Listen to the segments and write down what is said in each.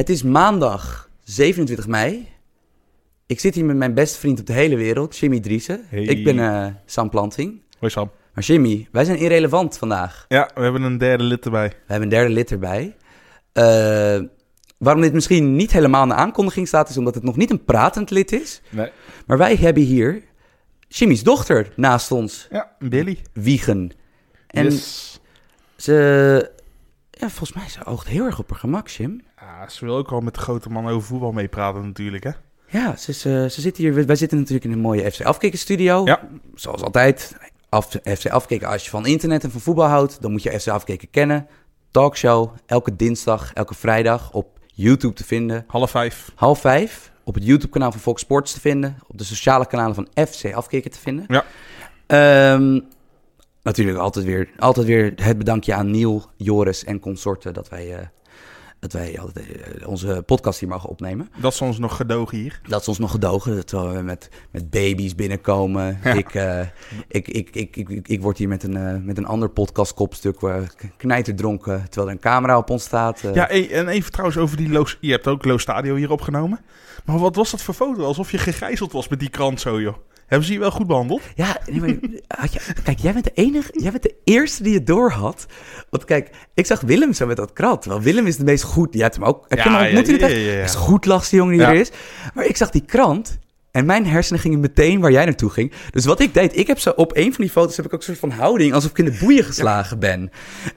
Het is maandag 27 mei. Ik zit hier met mijn beste vriend op de hele wereld, Jimmy Driessen. Hey. Ik ben eh, Sam Planting. Hoi Sam. Maar Jimmy, wij zijn irrelevant vandaag. Ja, we hebben een derde lid erbij. We hebben een derde lid erbij. Eh, waarom dit misschien niet helemaal in de aankondiging staat, is omdat het nog niet een pratend lid is. Nee. Maar wij hebben hier Jimmy's dochter naast ons, Ja, Billy. Wiegen. En Yes. ze, ja, volgens mij, ze oogt heel erg op haar gemak, Jim. Ja, ze wil ook al met de grote man over voetbal meepraten natuurlijk, hè? Ja, ze, eh, ze zit hier. Wij zitten natuurlijk in een mooie FC Afkikken studio. Ja. Zoals altijd. Af, FC Afkikken, als je van internet en van voetbal houdt, dan moet je FC Afkikken kennen. Talkshow, elke dinsdag, elke vrijdag op YouTube te vinden. Half vijf. Half vijf, op het YouTube-kanaal van Fox Sports te vinden. Op de sociale kanalen van FC Afkikken te vinden. Ja. Ehm, natuurlijk altijd weer, altijd weer het bedankje aan Niel, Joris en consorten dat wij, eh, dat wij altijd, eh, onze podcast hier mogen opnemen. Dat is ons nog gedogen hier. Dat ze ons nog gedogen, terwijl we met, met baby's binnenkomen. Ja. Ik, eh, ik, ik, ik, ik, ik, ik word hier met een, eh, met een ander podcastkopstuk uh, knijterdronken, terwijl er een camera op ons staat. Ja, en even trouwens over die Loos... Je hebt ook Loos Stadio hier opgenomen. Maar wat was dat voor foto? Alsof je gegijzeld was met die krant zo, joh. Hebben ze je wel goed behandeld? Ja, nee, maar, had je, kijk, jij bent de enige, jij bent de eerste die het door had. Want kijk, ik zag Willem zo met dat krant. Terwijl Willem is de meest goed. Je hebt hem ook, heb je Ja, hem ontmoet ja, is goed lachste jongen die er is. Maar ik zag die krant en mijn hersenen gingen meteen waar jij naartoe ging. Dus wat ik deed, ik heb zo op een van die foto's heb ik ook een soort van houding alsof ik in de boeien geslagen ben.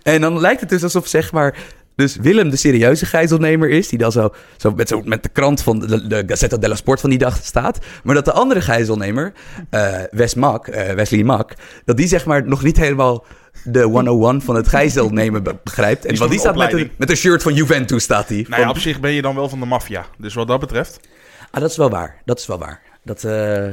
En dan lijkt het dus alsof zeg maar dus Willem de serieuze gijzelnemer is, die dan zo, zo, met, zo met de krant van de, de Gazzetta della Sport van die dag staat. Maar dat de andere gijzelnemer, eh, Wes Mak, eh, Wesley Mak, dat die zeg maar nog niet helemaal de 101 van het gijzelnemen be- begrijpt. En die nog staat met een, met een shirt van Juventus staat hij. Nou ja, op zich ben je dan wel van de maffia. Dus wat dat betreft... Ah, dat is wel waar. Dat is wel waar. Dat, eh,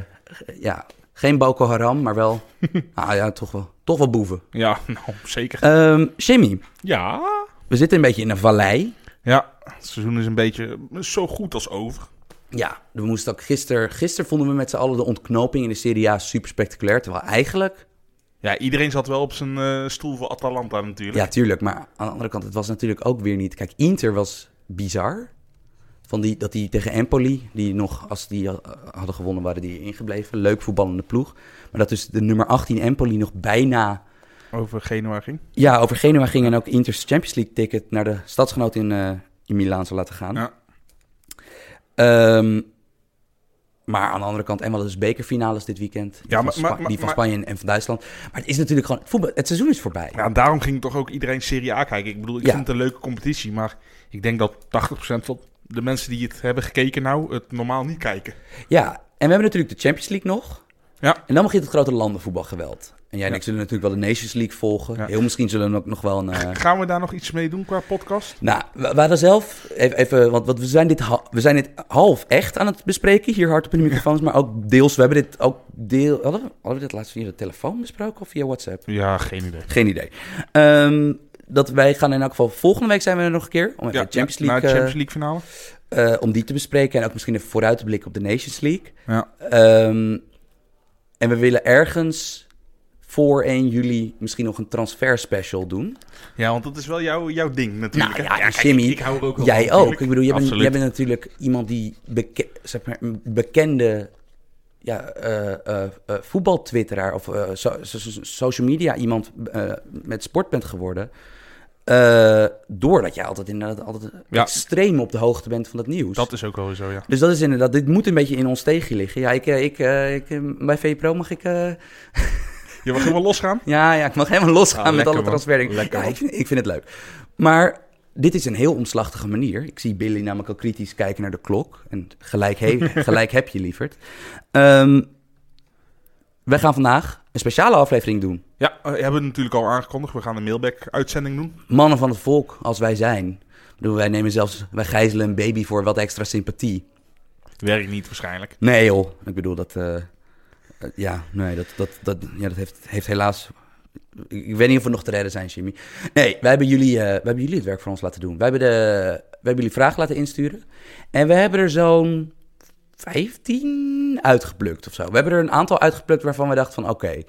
ja, geen Boko Haram, maar wel, ah ja, toch wel, toch wel boeven. Ja, nou, zeker. Ehm Jimmy, Ja. We zitten een beetje in een vallei. Ja, het seizoen is een beetje zo goed als over. Ja, we moesten ook gisteren... Gisteren vonden we met z'n allen de ontknoping in de Serie A super spectaculair. Terwijl eigenlijk... Ja, iedereen zat wel op zijn eh, stoel voor Atalanta natuurlijk. Ja, tuurlijk. Maar aan de andere kant, het was natuurlijk ook weer niet... Kijk, Inter was bizar. Van die, dat die tegen Empoli, die nog, als die eh, hadden gewonnen, waren die ingebleven. Leuk voetballende ploeg. Maar dat dus de nummer 18 Empoli nog bijna... Over Genua ging. Ja, over Genua ging en ook Inter's Champions League ticket naar de stadsgenoot in, eh in Milaan zou laten gaan. Ja. Ehm, maar aan de andere kant, en wel dus bekerfinales dit weekend. Die, Ja, van, maar- Spa- maar- die van Spanje en- en van Duitsland. Maar het is natuurlijk gewoon... Het, voetbal, het seizoen is voorbij. Ja, daarom ging toch ook iedereen Serie A kijken. Ik bedoel, ik Ja. vind het een leuke competitie. Maar ik denk dat 80% van de mensen die het hebben gekeken nou, het normaal niet kijken. Ja, en we hebben natuurlijk de Champions League nog. Ja. En dan begint het grote landenvoetbalgeweld. En jij en ik zullen natuurlijk wel de Nations League volgen. Ja. Heel misschien zullen we ook nog wel een... eh, Gaan we daar nog iets mee doen qua podcast? Nou, we hadden zelf even, even want, we, zijn dit we zijn dit half echt aan het bespreken, hier hard op in de microfoons, maar ook deels, we hebben dit ook deel, hadden we, hadden we dit laatst via de telefoon besproken of via WhatsApp? Ja, geen idee. Geen idee. Ehm, dat wij gaan in elk geval, volgende week zijn we er nog een keer, om even Ja, de Champions League, de Champions League finale. eh, eh, om die te bespreken en ook misschien even vooruit te blikken op de Nations League. Ja. Ehm, en we willen ergens voor 1 juli misschien nog een transfer special doen. ja, want dat is wel jouw, jouw ding natuurlijk. Nou ja, kijk, Jimmy, ik, ik hou er ook Jij ook. natuurlijk. Ik bedoel, jij bent, jij bent natuurlijk iemand die beke zeg maar, een bekende ja, eh, eh, voetbaltwitteraar of so- so- so- social media iemand met sport bent geworden. Doordat jij altijd inderdaad altijd Ja. extreem op de hoogte bent van het nieuws. Dat is ook wel zo, ja. Dus dat is inderdaad, dit moet een beetje in ons tegen liggen. Ja, ik, ik, ik, bij VPRO mag ik... Je mag helemaal losgaan? ja, ja, ik mag helemaal losgaan Ah, met alle transferdingen. Ja, ik vind, ik vind het leuk. Maar dit is een heel omslachtige manier. Ik zie Billy namelijk al kritisch kijken naar de klok. En gelijk, he- gelijk heb je, lieverd. Ehm wij gaan vandaag een speciale aflevering doen. Ja, eh, hebben we natuurlijk al aangekondigd. We gaan een mailback-uitzending doen. Mannen van het volk, als wij zijn. Bedoel, wij nemen zelfs, wij gijzelen een baby voor wat extra sympathie. Werkt niet waarschijnlijk. Nee joh, ik bedoel dat, eh, ja, nee, dat, dat, dat, ja, dat heeft, heeft helaas, ik weet niet of we nog te redden zijn, Jimmy. Nee, wij hebben jullie, eh, wij hebben jullie het werk voor ons laten doen. Wij hebben, de, wij hebben jullie vragen laten insturen. En we hebben er zo'n 15 uitgeplukt of zo. We hebben er een aantal uitgeplukt waarvan we dachten van, oké,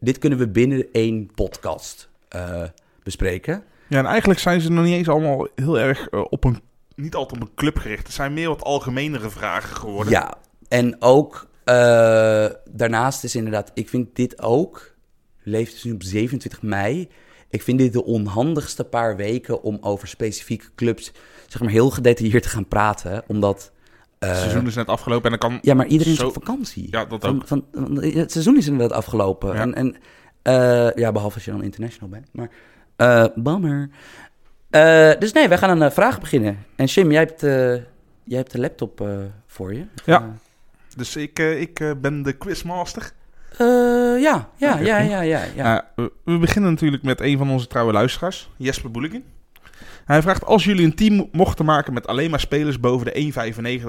dit kunnen we binnen één podcast eh, bespreken. Ja, en eigenlijk zijn ze nog niet eens allemaal heel erg eh, op een... Niet altijd op een club gericht. Het zijn meer wat algemenere vragen geworden. Ja, en ook eh, daarnaast is inderdaad, ik vind dit ook, leeft dus nu op 27 mei. Ik vind dit de onhandigste paar weken om over specifieke clubs, zeg maar, heel gedetailleerd te gaan praten. Omdat, eh, Het seizoen is net afgelopen en dan kan... ja, maar iedereen is op vakantie. Ja, dat ook. van, van- het seizoen is inderdaad afgelopen. Ja. En, en eh, ja, behalve als je dan international bent. Maar, eh bammer. Eh, dus nee, wij gaan een vraag beginnen. En Jim, jij hebt, eh, jij hebt de laptop eh, voor je. Ja. Dus ik, eh, ik eh, ben de quizmaster. Eh, ja, ja, ja, ja, ja, ja. Uh, we, beginnen natuurlijk met een van onze trouwe luisteraars, Jesper Boelikin. Hij vraagt, als jullie een team mochten maken met alleen maar spelers boven de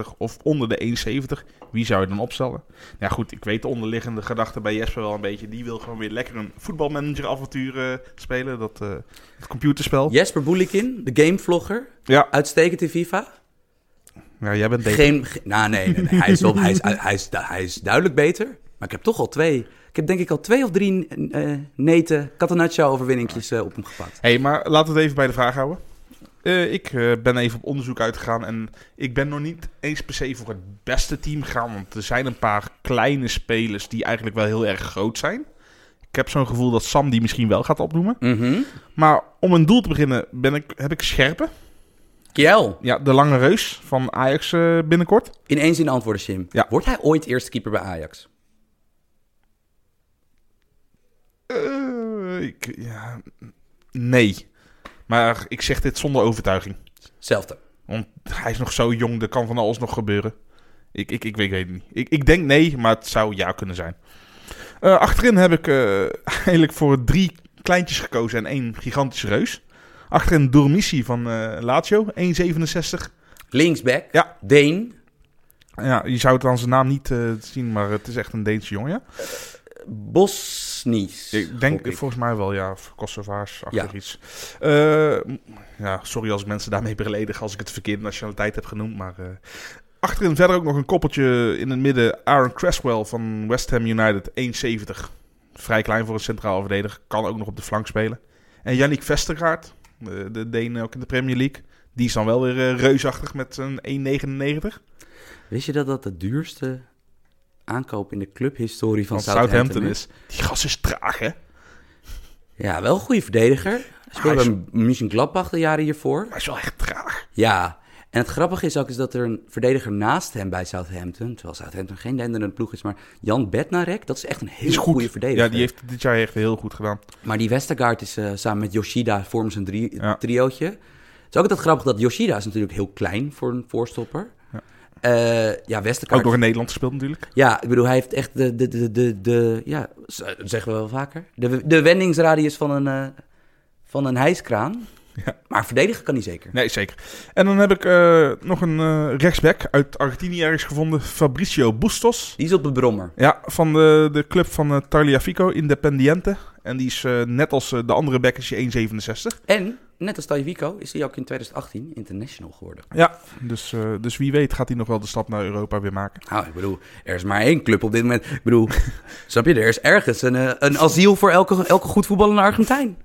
1,95 of onder de 1,70, wie zou je dan opstellen? Ja goed, ik weet de onderliggende gedachte bij Jesper wel een beetje. Die wil gewoon weer lekker een voetbalmanager avontuur eh, spelen, dat eh, het computerspel. Jesper Boelikin, de gamevlogger. Ja, Uitstekend in FIFA. Ja jij bent beter. Geen, ge- nou, nee, nee, nee. Hij, is wel, hij, is, hij, is, hij is duidelijk beter. Maar ik heb toch al twee. Ik heb denk ik al twee of drie eh neten Catenaccio-overwinningjes eh, op hem gepakt. hey, maar laten we het even bij de vraag houden. Eh, ik eh, ben even op onderzoek uitgegaan en ik ben nog niet eens per se voor het beste team gegaan. Want er zijn een paar kleine spelers die eigenlijk wel heel erg groot zijn. Ik heb zo'n gevoel dat Sam die misschien wel gaat opnoemen. Mhm. Maar om een doel te beginnen ben ik, heb ik Scherpen. Kiel, Ja, de lange reus van Ajax eh, binnenkort. in één zin antwoorden, Jim. Ja. Wordt hij ooit eerste keeper bij Ajax? Eh, ik, ja, nee. Maar ik zeg dit zonder overtuiging. Zelfde. Want hij is nog zo jong, er kan van alles nog gebeuren. Ik, ik, ik weet, het niet. Ik, ik denk nee, maar het zou ja kunnen zijn. Eh, achterin heb ik eigenlijk voor drie kleintjes gekozen en één gigantische reus. Achterin Dormissi van eh Lazio, 1,67. Linksback, Ja. Deen, Ja, je zou het aan zijn naam niet eh, zien, maar het is echt een Deense jongen. Bosnies. Ik denk ik. volgens mij wel, ja, of Kosovaars, achtig Ja. iets. Eh, ja, sorry als mensen daarmee beledigen als ik het verkeerde nationaliteit heb genoemd, maar... achterin verder ook nog een koppeltje in het midden. Aaron Cresswell van West Ham United, 1,70. Vrij klein voor een centraal verdediger, kan ook nog op de flank spelen. En Yannick Vestergaard, de, de Deen ook in de Premier League. Die is dan wel weer eh, reusachtig met zijn 1,99. Wist je dat dat de duurste aankoop in de clubhistorie van Van Southampton, Southampton is? is. Die gas is traag, hè? Ja, wel een goede verdediger. Speelde bij München Gladbach de jaren hiervoor. Maar hij is wel echt traag. Ja, en het grappige is ook is dat er een verdediger naast hem bij Southampton, terwijl Southampton geen denderende ploeg is, maar Jan Bednarek, dat is echt een goed. goede verdediger. Ja, die heeft dit jaar echt heel goed gedaan. Maar die Westergaard is eh, samen met Yoshida vormen ze een drie, Ja. triootje. Het is ook altijd grappig dat Yoshida is natuurlijk heel klein voor een voorstopper. Ja. Eh, ja, Westergaard... Ook nog in Nederland gespeeld natuurlijk. Ja, ik bedoel, hij heeft echt de, de, de, de, de ja, dat zeggen we wel vaker, de, de wendingsradius van een, eh, van een hijskraan. Ja. Maar verdedigen kan hij zeker. Nee, zeker. En dan heb ik eh, nog een eh, rechtsback uit Argentinië ergens gevonden. Fabricio Bustos. Die is op de brommer. Ja, van de, de club van uh, Tagliafico, Independiente. En die is eh, net als eh, de andere back is hij 1,67. En, net als Tajivico, is hij ook in 2018 international geworden. Ja, dus, eh, dus wie weet gaat hij nog wel de stap naar Europa weer maken. Nou, ik bedoel, er is maar één club op dit moment. Ik bedoel, snap je, er is ergens een, eh, een asiel voor elke, elke goed voetballende Argentijn.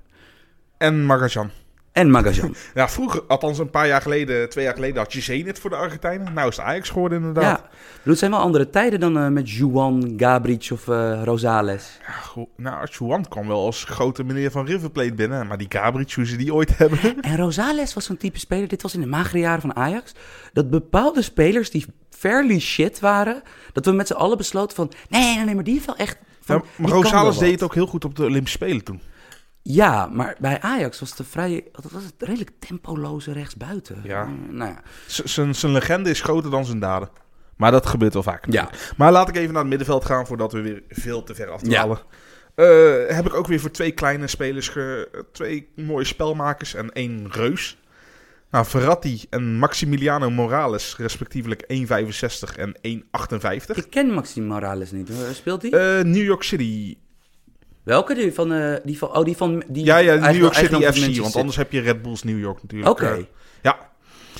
En Magajan. En Magajan. Ja, vroeger, althans een paar jaar geleden, twee jaar geleden, had je Zenit voor de Argentijnen. Nou is het Ajax geworden inderdaad. ja, het zijn wel andere tijden dan eh, met Juan, Gabric of eh, Rosales. Ja, goed. nou, Juan kwam wel als grote meneer van River Plate binnen. Maar die Gabriel, hoe ze die ooit hebben. En Rosales was zo'n type speler, dit was in de magere jaren van Ajax, dat bepaalde spelers die fairly shit waren, dat we met z'n allen besloten van, nee, nee, nee, maar die heeft wel echt... Van, Ja, maar Rosales deed het ook heel goed op de Olympische Spelen toen. Ja, maar bij Ajax was het een vrij, wat was het, redelijk tempoloze rechtsbuiten. Ja. Eh, nou ja. Zijn zijn legende is groter dan zijn daden. Maar dat gebeurt wel vaak. Ja. Maar laat ik even naar het middenveld gaan voordat we weer veel te ver afdwalen. Eh, heb ik ook weer voor twee kleine spelers, ge- twee mooie spelmakers en één reus. Nou, Verratti en Maximiliano Morales, respectievelijk 1,65 en 1,58. Ik ken Maxime Morales niet. Waar Speelt die? Eh, New York City. Welke? Die van, eh, die van... Oh, die van... Die Ja, ja, New York City FC, want anders heb je Red Bulls New York natuurlijk. Oké. Eh, ja,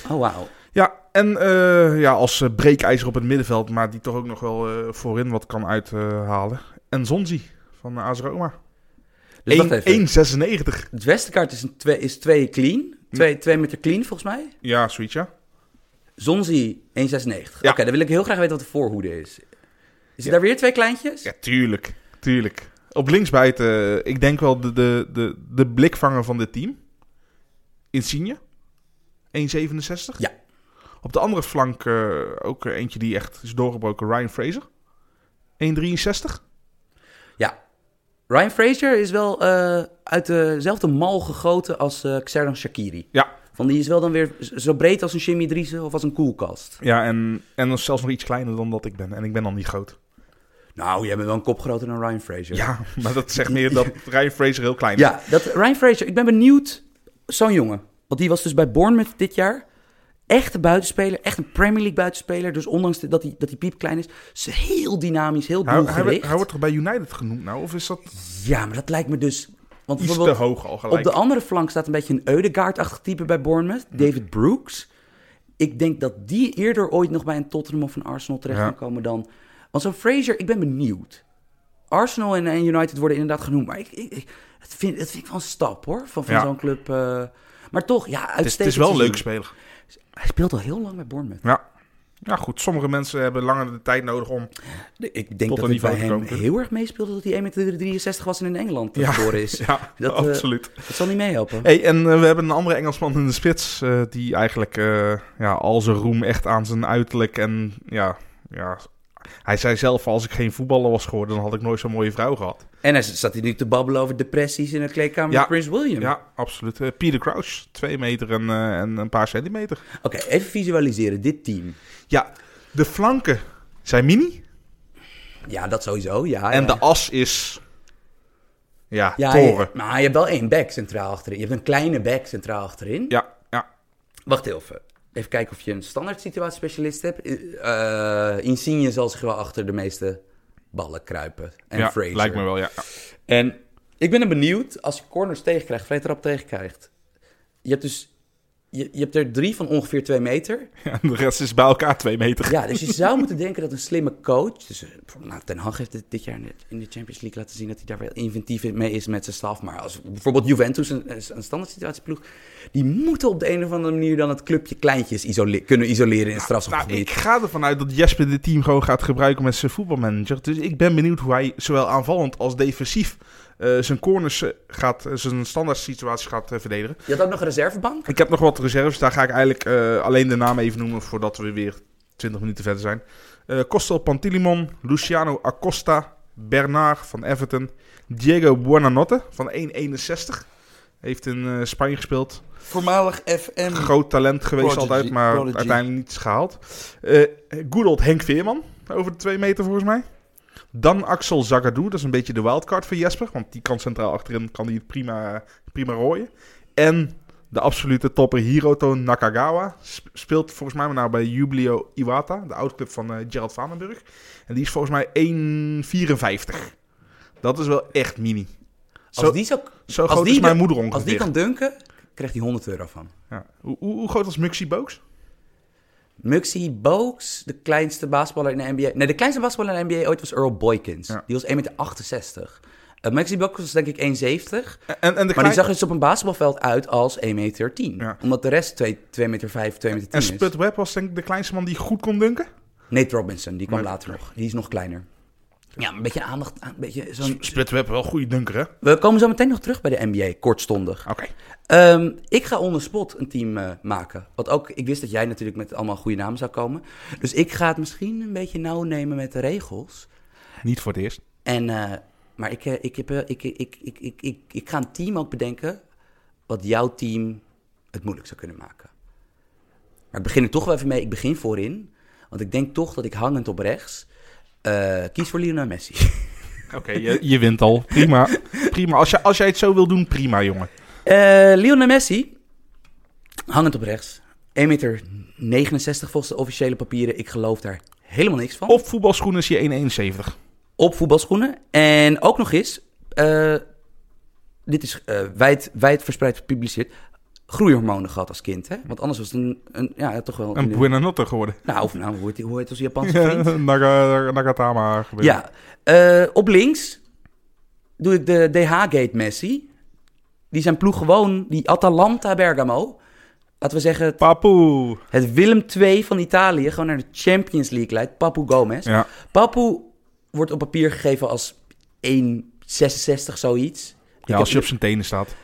Oh, wauw. Ja, en eh, ja, als breekijzer op het middenveld, maar die toch ook nog wel voorin wat kan uithalen. en Zonzi van AS Roma. Dus wacht even. 1,96. Het westenkaart is, een twee, is twee clean. Twee, twee meter clean, volgens mij. Ja, zoiets ja. Zonzi 1,96. Ja. Oké, dan wil ik heel graag weten wat de voorhoede is. Is er daar weer twee kleintjes? Ja, tuurlijk. Tuurlijk. Op linksbuiten, eh, ik denk wel de, de, de, de blikvanger van dit team. Insigne. 1,67. Ja. Op de andere flank eh, ook eh, eentje die echt is doorgebroken. Ryan Fraser. 1,63. Ja. Ryan Fraser is wel eh, uit dezelfde mal gegoten als eh Xherdan Shakiri. Ja. Van die is wel dan weer zo breed als een Jimmy Driessen of als een koelkast. Ja, en, en dan zelfs nog iets kleiner dan dat ik ben. En ik ben dan niet groot. Nou, jij bent wel een kop groter dan Ryan Fraser. Ja, maar dat zegt meer dat Ryan Fraser heel klein is. Ja, dat Ryan Fraser, ik ben benieuwd. Zo'n jongen. Want die was dus bij Bournemouth dit jaar. Echte buitenspeler, echt een Premier League buitenspeler. Dus ondanks dat hij, dat hij piepklein is, is heel dynamisch, heel Hij, hij, doelgericht. wordt- hij wordt toch bij United genoemd nou? Of is dat Ja, maar dat lijkt me dus... Want iets te hoog al gelijk? op de andere flank staat een beetje een Eudegaard-achtig type bij Bournemouth. David Brooks. Ik denk dat die eerder ooit nog bij een Tottenham of een Arsenal terecht Ja. kan komen dan... Want zo'n Fraser, ik ben benieuwd. Arsenal en, en United worden inderdaad genoemd. Maar ik, ik, ik- het, vind, het vind ik wel een stap, hoor. Van, van Ja. zo'n club... eh, maar toch, ja, het, is, uitstekend. het is wel een leuke speler. Hij speelt al heel lang bij Bournemouth. Ja. ja, goed. Sommige mensen hebben langer de tijd nodig om... Ik denk dat het bij te hem heel erg meespeelde dat hij 1,63 meter was en in Engeland Ja. geboren is. Ja, Dat, eh, absoluut. Dat zal niet meehelpen. Hey, en eh, we hebben een andere Engelsman in de spits... eh, die eigenlijk eh, ja, al zijn roem echt aan zijn uiterlijk en... Ja, ja, hij zei zelf, als ik geen voetballer was geworden... dan had ik nooit zo'n mooie vrouw gehad. En hij zat hier nu te babbelen over depressies in de kleedkamer Ja. met Prince William. Ja, absoluut. Eh, Peter Crouch, twee meter en, eh, en een paar centimeter. Oké, even visualiseren. Dit team. Ja, de flanken zijn mini. Ja, dat sowieso. Ja, En ja. de as is... Ja, ja, toren. je- maar je hebt wel één back centraal achterin. Je hebt een kleine back centraal achterin. Ja, ja. Wacht even. Even kijken of je een standaard situatiespecialist hebt. Eh, Insigne zal zich wel achter de meeste ballen kruipen. En ja Fraser. lijkt me wel, ja. En ik ben er benieuwd, als je corners tegenkrijgt, vrij trap tegenkrijgt. Je hebt dus... Je, je hebt er drie van ongeveer twee meter. ja. De rest is bij elkaar twee meter. Ja, dus je zou moeten denken dat een slimme coach... Dus, eh, nou, Ten Hag heeft dit, dit jaar in de, in de Champions League laten zien... dat hij daar wel inventief in mee is met zijn staf. Maar als bijvoorbeeld Juventus, een, een standaard situatieploeg... die moeten op de een of andere manier dan het clubje kleintjes isole- kunnen isoleren in het Nou, strafschopgebied. ik ga ervan uit dat Jesper dit team gewoon gaat gebruiken met zijn voetbalmanager. Dus ik ben benieuwd hoe hij zowel aanvallend als defensief eh, zijn corners eh, gaat, eh, zijn standaard situaties gaat verdedigen. Je had ook nog een reservebank? Ik heb nog wat reserves, daar ga ik eigenlijk eh, alleen de naam even noemen voordat we weer 20 minuten verder zijn. Eh Costel Pantilimon, Luciano Acosta, Bernard van Everton, Diego Buonanotte van 1,61. Heeft in eh, Spanje gespeeld. Voormalig FM. Groot talent geweest Prodigy, altijd, maar prodigy. uiteindelijk niets gehaald. Eh good old Henk Veerman, over de twee meter volgens mij. Dan Axel Zagadou, dat is een beetje de wildcard voor Jesper. Want die kan centraal achterin kan die het prima, prima rooien. En de absolute topper Hiroto Nakagawa. sp- Speelt volgens mij maar nou bij Jubileo Iwata, de oud-club van eh, Gerald Vandenburg. En die is volgens mij 1,54. Dat is wel echt mini. Zo, Als die, zo, zo als groot die is mijn de- moeder als die ongeveer. kan dunken, krijgt hij 100 euro van. Ja. Hoe, hoe, hoe groot was Muxie Boaks? Muxie Bogues, de kleinste basketballer in de NBA. Nee, de kleinste basketballer in de NBA ooit was Earl Boykins. Ja. Die was 1,68 meter. Uh, Muxie Bogues was denk ik 1,70. En, en de Maar die klein- zag dus op een basketbalveld uit als 1,10 meter. Ja. Omdat de rest 2, 2 meter 5, 2 meter 10 En is. Spud Webb was denk ik de kleinste man die goed kon dunken. Nate Robinson, die kwam later nog. Die is nog kleiner. Ja, een beetje aandacht. Een beetje zo'n... Spud Webb wel goede dunker, hè? We komen zo meteen nog terug bij de NBA, kortstondig. Oké. Ehm, ik ga on the spot een team eh, maken. Want ook, ik wist dat jij natuurlijk met allemaal goede namen zou komen. Dus ik ga het misschien een beetje nauw nemen met de regels. Niet voor het eerst. En, eh, maar ik, eh, ik, heb, ik, ik, ik, ik, ik, ik, ik ga een team ook bedenken wat jouw team het moeilijk zou kunnen maken. Maar ik begin er toch wel even mee. Ik begin voorin. Want ik denk toch dat ik hangend op rechts eh, kies voor Lionel Messi. Oké, je, je wint al. Prima. prima. Als, je, als jij het zo wil doen, prima, jongen. Eh Lionel Messi, hangend op rechts. 1,69 meter volgens de officiële papieren. Ik geloof daar helemaal niks van. Op voetbalschoenen is je 1,71. op voetbalschoenen. En ook nog eens, eh, dit is eh, wijd, wijd verspreid gepubliceerd, groeihormonen gehad als kind. Hè? Want anders was het een, een ja, toch wel... Een buena notte geworden. nou, of nou, hoe heet, die- hoe heet onze Japanse vriend? Ja, Naga, Nagatama. Ja, eh, op links doe ik de DH-gate Messi. Die zijn ploeg gewoon, die Atalanta Bergamo. Laten we zeggen, het, Papoe. het Willem II van Italië gewoon naar de Champions League leidt. Papu Gomez. Ja. Papu wordt op papier gegeven als 1,66 zoiets. Ja, als je op zijn tenen staat.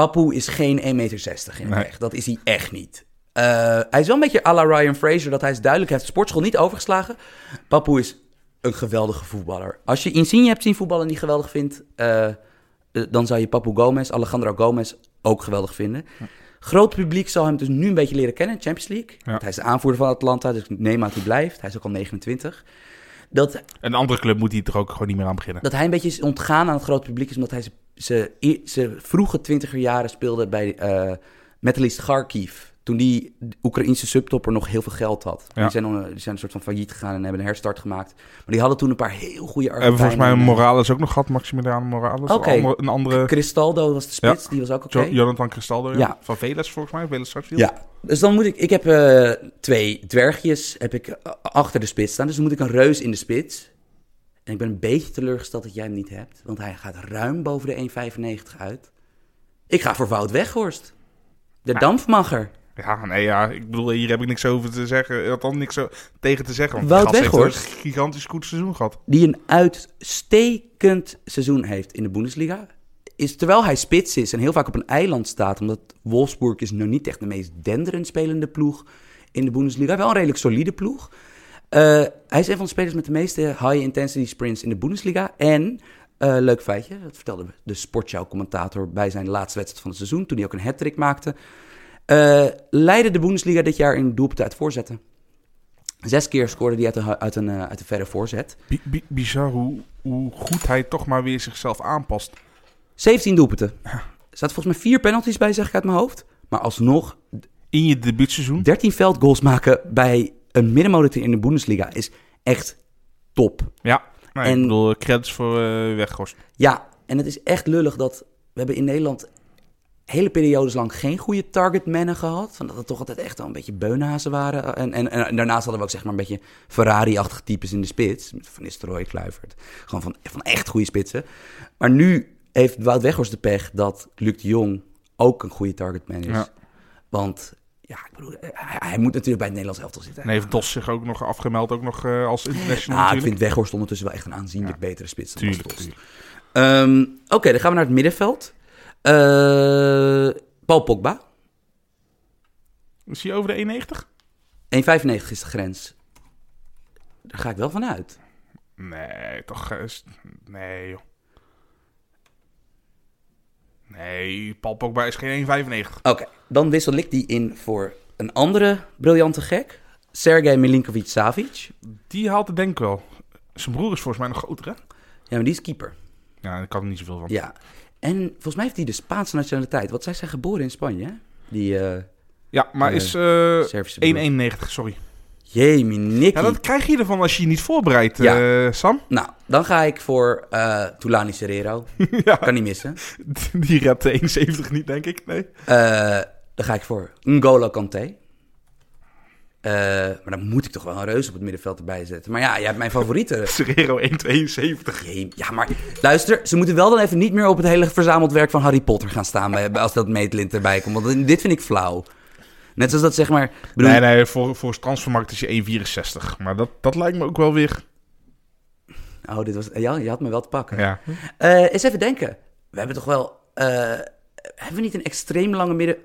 Papu is geen 1,60 meter in de Nee. weg. Dat is hij echt niet. Eh, hij is wel een beetje à la Ryan Fraser, dat hij is duidelijk, heeft de sportschool niet overgeslagen. Papu is een geweldige voetballer. Als je Insigne hebt zien voetballen en die geweldig vindt, eh, eh, dan zou je Papu Gomez, Alejandro Gomez ook geweldig vinden. Groot publiek zal hem dus nu een beetje leren kennen, Champions League. Ja. Hij is de aanvoerder van Atlanta, dus ik neem aan dat hij blijft. Hij is ook al 29. Dat Een andere club moet hij er ook gewoon niet meer aan beginnen. dat hij een beetje is ontgaan aan het grote publiek is omdat hij zijn vroege twintiger jaren speelde bij eh Metalist Kharkiv. Toen die Oekraïnse subtopper nog heel veel geld had. Ja. Die, zijn, dan, die zijn een soort van failliet gegaan en hebben een herstart gemaakt. Maar die hadden toen een paar heel goede We hebben volgens mij Argentijnen. Morales ook nog gehad, Maximiliano Morales. Oké. Een andere- Een andere, Cristaldo was de spits, die was ook oké. Jo- Jonathan Cristaldo, ja. Ja. Van Veles volgens mij, Veles Sarsfield. Ja, dus dan moet ik... Ik heb eh, twee dwergjes heb ik, eh, achter de spits staan. Dus dan moet ik een reus in de spits. En ik ben een beetje teleurgesteld dat jij hem niet hebt. Want hij gaat ruim boven de 1,95 uit. Ik ga voor Wout Weghorst. De dampmacher. Ja, nee, ja. Ik bedoel, hier heb ik niks over te zeggen. Althans, niks tegen te zeggen. Want Wout gast heeft Weghorst? een gigantisch goed seizoen gehad. Die een uitstekend seizoen heeft in de Bundesliga. Is, terwijl hij spits is en heel vaak op een eiland staat. Omdat Wolfsburg is nou niet echt de meest denderend spelende ploeg in de Bundesliga. Wel een redelijk solide ploeg. Eh, hij is een van de spelers met de meeste high-intensity sprints in de Bundesliga. En, eh, leuk feitje, dat vertelde de sportshow-commentator bij zijn laatste wedstrijd van het seizoen. Toen hij ook een hat maakte. eh leidde de Bundesliga dit jaar in doelpunten uit voorzetten. Zes keer scoorde hij uit een, uit een, uit een verre voorzet. Bi- bi- bizar hoe, hoe goed hij toch maar weer zichzelf aanpast. 17 doelpunten. Er staat volgens mij vier penalties bij, zeg ik uit mijn hoofd. Maar alsnog, In je debuutseizoen. 13 veldgoals maken bij een middenmotor in de Bundesliga is echt top. Ja. Nee, En- Ik bedoel, credits voor eh Weghorst. Ja, en het is echt lullig dat we hebben in Nederland hele periodes lang geen goede targetmannen gehad. Van dat het toch altijd echt wel een beetje beunhazen waren. En, en, en daarnaast hadden we ook zeg maar een beetje Ferrari-achtige types in de spits. Van Nistelrooy, Kluivert. Gewoon van, van echt goede spitsen. Maar nu heeft Wout Weghorst de pech dat Luc de Jong ook een goede targetman is. Ja. Want ja, ik bedoel, hij, hij moet natuurlijk bij het Nederlands elftal zitten. En heeft Dos zich ook nog afgemeld, ook nog eh, als international Ah, ik vind Weghorst ondertussen wel echt een aanzienlijk betere spits dan Tuurlijk, tuurlijk. Ehm, Oké, dan gaan we naar het middenveld. Eh, Paul Pogba. 1,95 Is hij over de 1,90? is de grens. Daar ga ik wel van uit. Nee, toch. eh, Nee, joh. Nee, Paul Pogba is geen 1,95. Oké, dan wissel ik die in voor een andere briljante gek. Sergej Milinkovic-Savic. Die haalt het denk ik wel. Zijn broer is volgens mij nog groter, hè? Ja, maar die is keeper. Ja, daar kan er niet zoveel van. Ja. En volgens mij heeft hij de Spaanse nationaliteit. Want zij zijn geboren in Spanje, hè? Die eh Ja, maar Eh, is eh Servische broer. 1,91, sorry. Jemie, Nicky. Ja, dat krijg je ervan als je je niet voorbereidt, Ja. eh, Sam. Nou, dan ga ik voor eh Tulani Serrero. ja, Kan niet missen. die redt de 1,70 niet, denk ik. Nee. Eh, dan ga ik voor N'Golo Kanté. Eh, maar dan moet ik toch wel een reus op het middenveld erbij zetten. Maar ja, jij hebt mijn favoriete. Serrero 1,72. Jee, Ja, maar luister, ze moeten wel dan even niet meer op het hele verzameld werk van Harry Potter gaan staan bij, als dat meetlint erbij komt. Want dit vind ik flauw. Net zoals dat zeg maar... Bedoel, Nee, nee, voor, voor transfermarkt is je 1,64. Maar dat, dat lijkt me ook wel weer... Oh, dit was, ja, je had me wel te pakken. Ja. Eh, eens even denken. We hebben toch wel... eh, hebben we niet een extreem lange midden...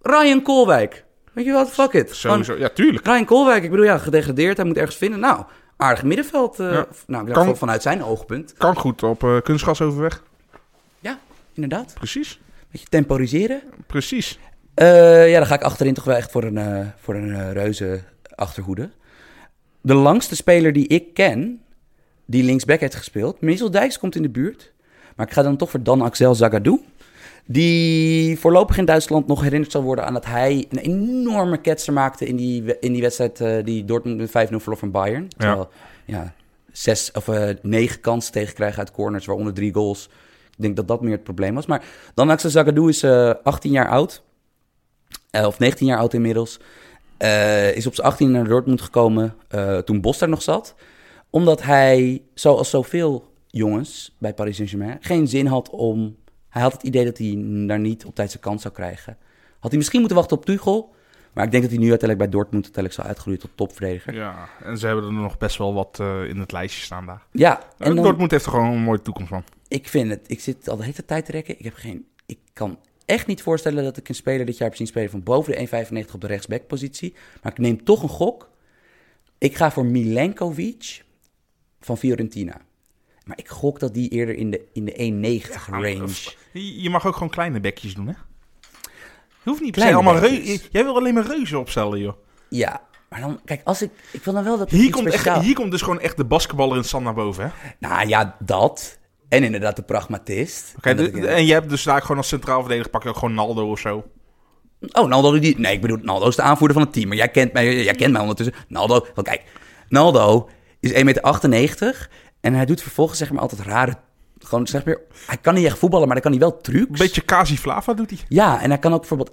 Ryan Koolwijk. Weet je wat? Fuck it. Sowieso. Ja, tuurlijk. Ryan Koolwijk, ik bedoel, ja, gedegradeerd. Hij moet ergens vinden. Nou, aardig middenveld. eh, Ja. Nou, ik Kan- vanuit zijn oogpunt. Kan goed op eh kunstgas overweg. Ja, inderdaad. Precies. Beetje temporiseren. Precies. Eh, ja, dan ga ik achterin toch wel echt voor een, eh, voor een eh, reuze achterhoede. De langste speler die ik ken die linksback heeft gespeeld. Mitchell Dijks komt in de buurt. Maar ik ga dan toch voor Dan Axel Zagadou. Die voorlopig in Duitsland nog herinnerd zal worden aan dat hij een enorme ketser maakte in die, in die wedstrijd die Dortmund met 5-0 verloor van Bayern. Terwijl, ja, zes of negen kansen tegenkrijgen uit corners, waaronder drie goals. Ik denk dat dat meer het probleem was. Maar Dan Axel Zagadou is eh 18 jaar oud. Eh, of 19 jaar oud inmiddels. Eh, is op zijn 18 naar Dortmund gekomen eh, toen Bos daar nog zat. Omdat hij, zoals zoveel jongens bij Paris Saint-Germain, geen zin had om... Hij had het idee dat hij daar niet op tijd zijn kans zou krijgen. Had hij misschien moeten wachten op Tuchel. Maar ik denk dat hij nu uiteindelijk bij Dortmund uiteindelijk zal uitgroeien tot topverdediger. Ja, en ze hebben er nog best wel wat in het lijstje staan daar. Ja, En en dan, Dortmund heeft er gewoon een mooie toekomst van. ik vind het... Ik zit al de hele tijd te rekken. Ik heb geen... Ik kan echt niet voorstellen dat ik een speler dit jaar heb zien spelen van boven de 1,95 op de rechtsbackpositie. Maar ik neem toch een gok. Ik ga voor Milenkovic van Fiorentina. Maar ik gok dat die eerder in de, in de 1,90 range... Je mag ook gewoon kleine bekjes doen, hè? Je hoeft niet per se Kleine allemaal reuzen. Jij wil alleen maar reuzen opstellen, joh. Ja, maar dan... Kijk, als ik... Ik wil dan wel dat... Hier komt, echt, hier komt dus gewoon echt de basketballer in stand naar boven, hè? Nou ja, dat. En inderdaad de pragmatist. Oké, En ik- en je hebt dus daar gewoon als centraal verdediger pak je ook gewoon Naldo of zo. Oh, Naldo die... Nee, ik bedoel, Naldo is de aanvoerder van het team. Maar jij kent mij, jij kent mij ondertussen. Naldo... Want kijk, Naldo is 1,98 meter. En hij doet vervolgens zeg maar altijd rare... Gewoon zeg maar... Hij kan niet echt voetballen, maar dan kan hij wel trucs. Een beetje Kasi Flava doet hij. Ja, en hij kan ook bijvoorbeeld...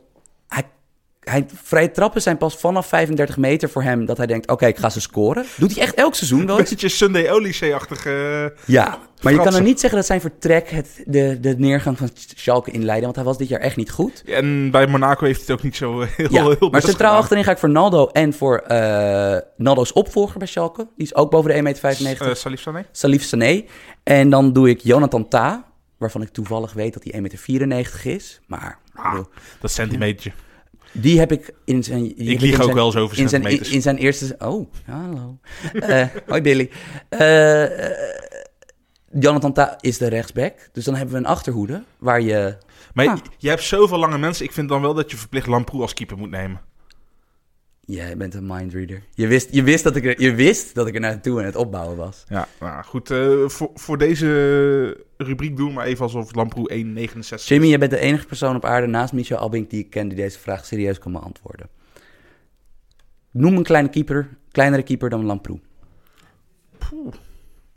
Hij, vrije trappen zijn pas vanaf 35 meter voor hem... dat hij denkt, oké, ik ga ze scoren. Doet hij echt elk seizoen wel Een beetje Sunday Odyssey-achtige... Ja, maar je kan er niet zeggen dat zijn vertrek... Het, de, de neergang van Schalke inleidde. Want hij was dit jaar echt niet goed. En bij Monaco heeft het ook niet zo eh, heel, Ja, heel maar centraal gedaan. achterin ga ik voor Naldo en voor eh, Naldo's opvolger bij Schalke. Die is ook boven de 1,95 meter. Eh, Salif Sané? Salif Sané. En dan doe ik Jonathan Ta, waarvan ik toevallig weet dat hij 1,94 meter is. Maar Ah, dat centimeter. Die heb ik in zijn... Ik lieg ook zijn- wel eens over in zijn, in, in zijn eerste... Oh, hallo. Eh, hoi Billy. Eh, Jonathan Ta is de rechtsback. Dus dan hebben we een achterhoede waar je... Maar Ah. je, je hebt zoveel lange mensen. Ik vind dan wel dat je verplicht Lamproe als keeper moet nemen. Jij bent een mindreader. Je wist, je, wist dat ik er, je wist dat ik er naartoe aan het opbouwen was. Ja, nou goed. eh, voor, voor deze rubriek doen we maar even alsof Lamproe 1,69 is. Jimmy, je bent de enige persoon op aarde naast Michel Albink die ik ken die deze vraag serieus kan beantwoorden. Noem een kleine keeper, kleinere keeper dan Lamproe. Poeh.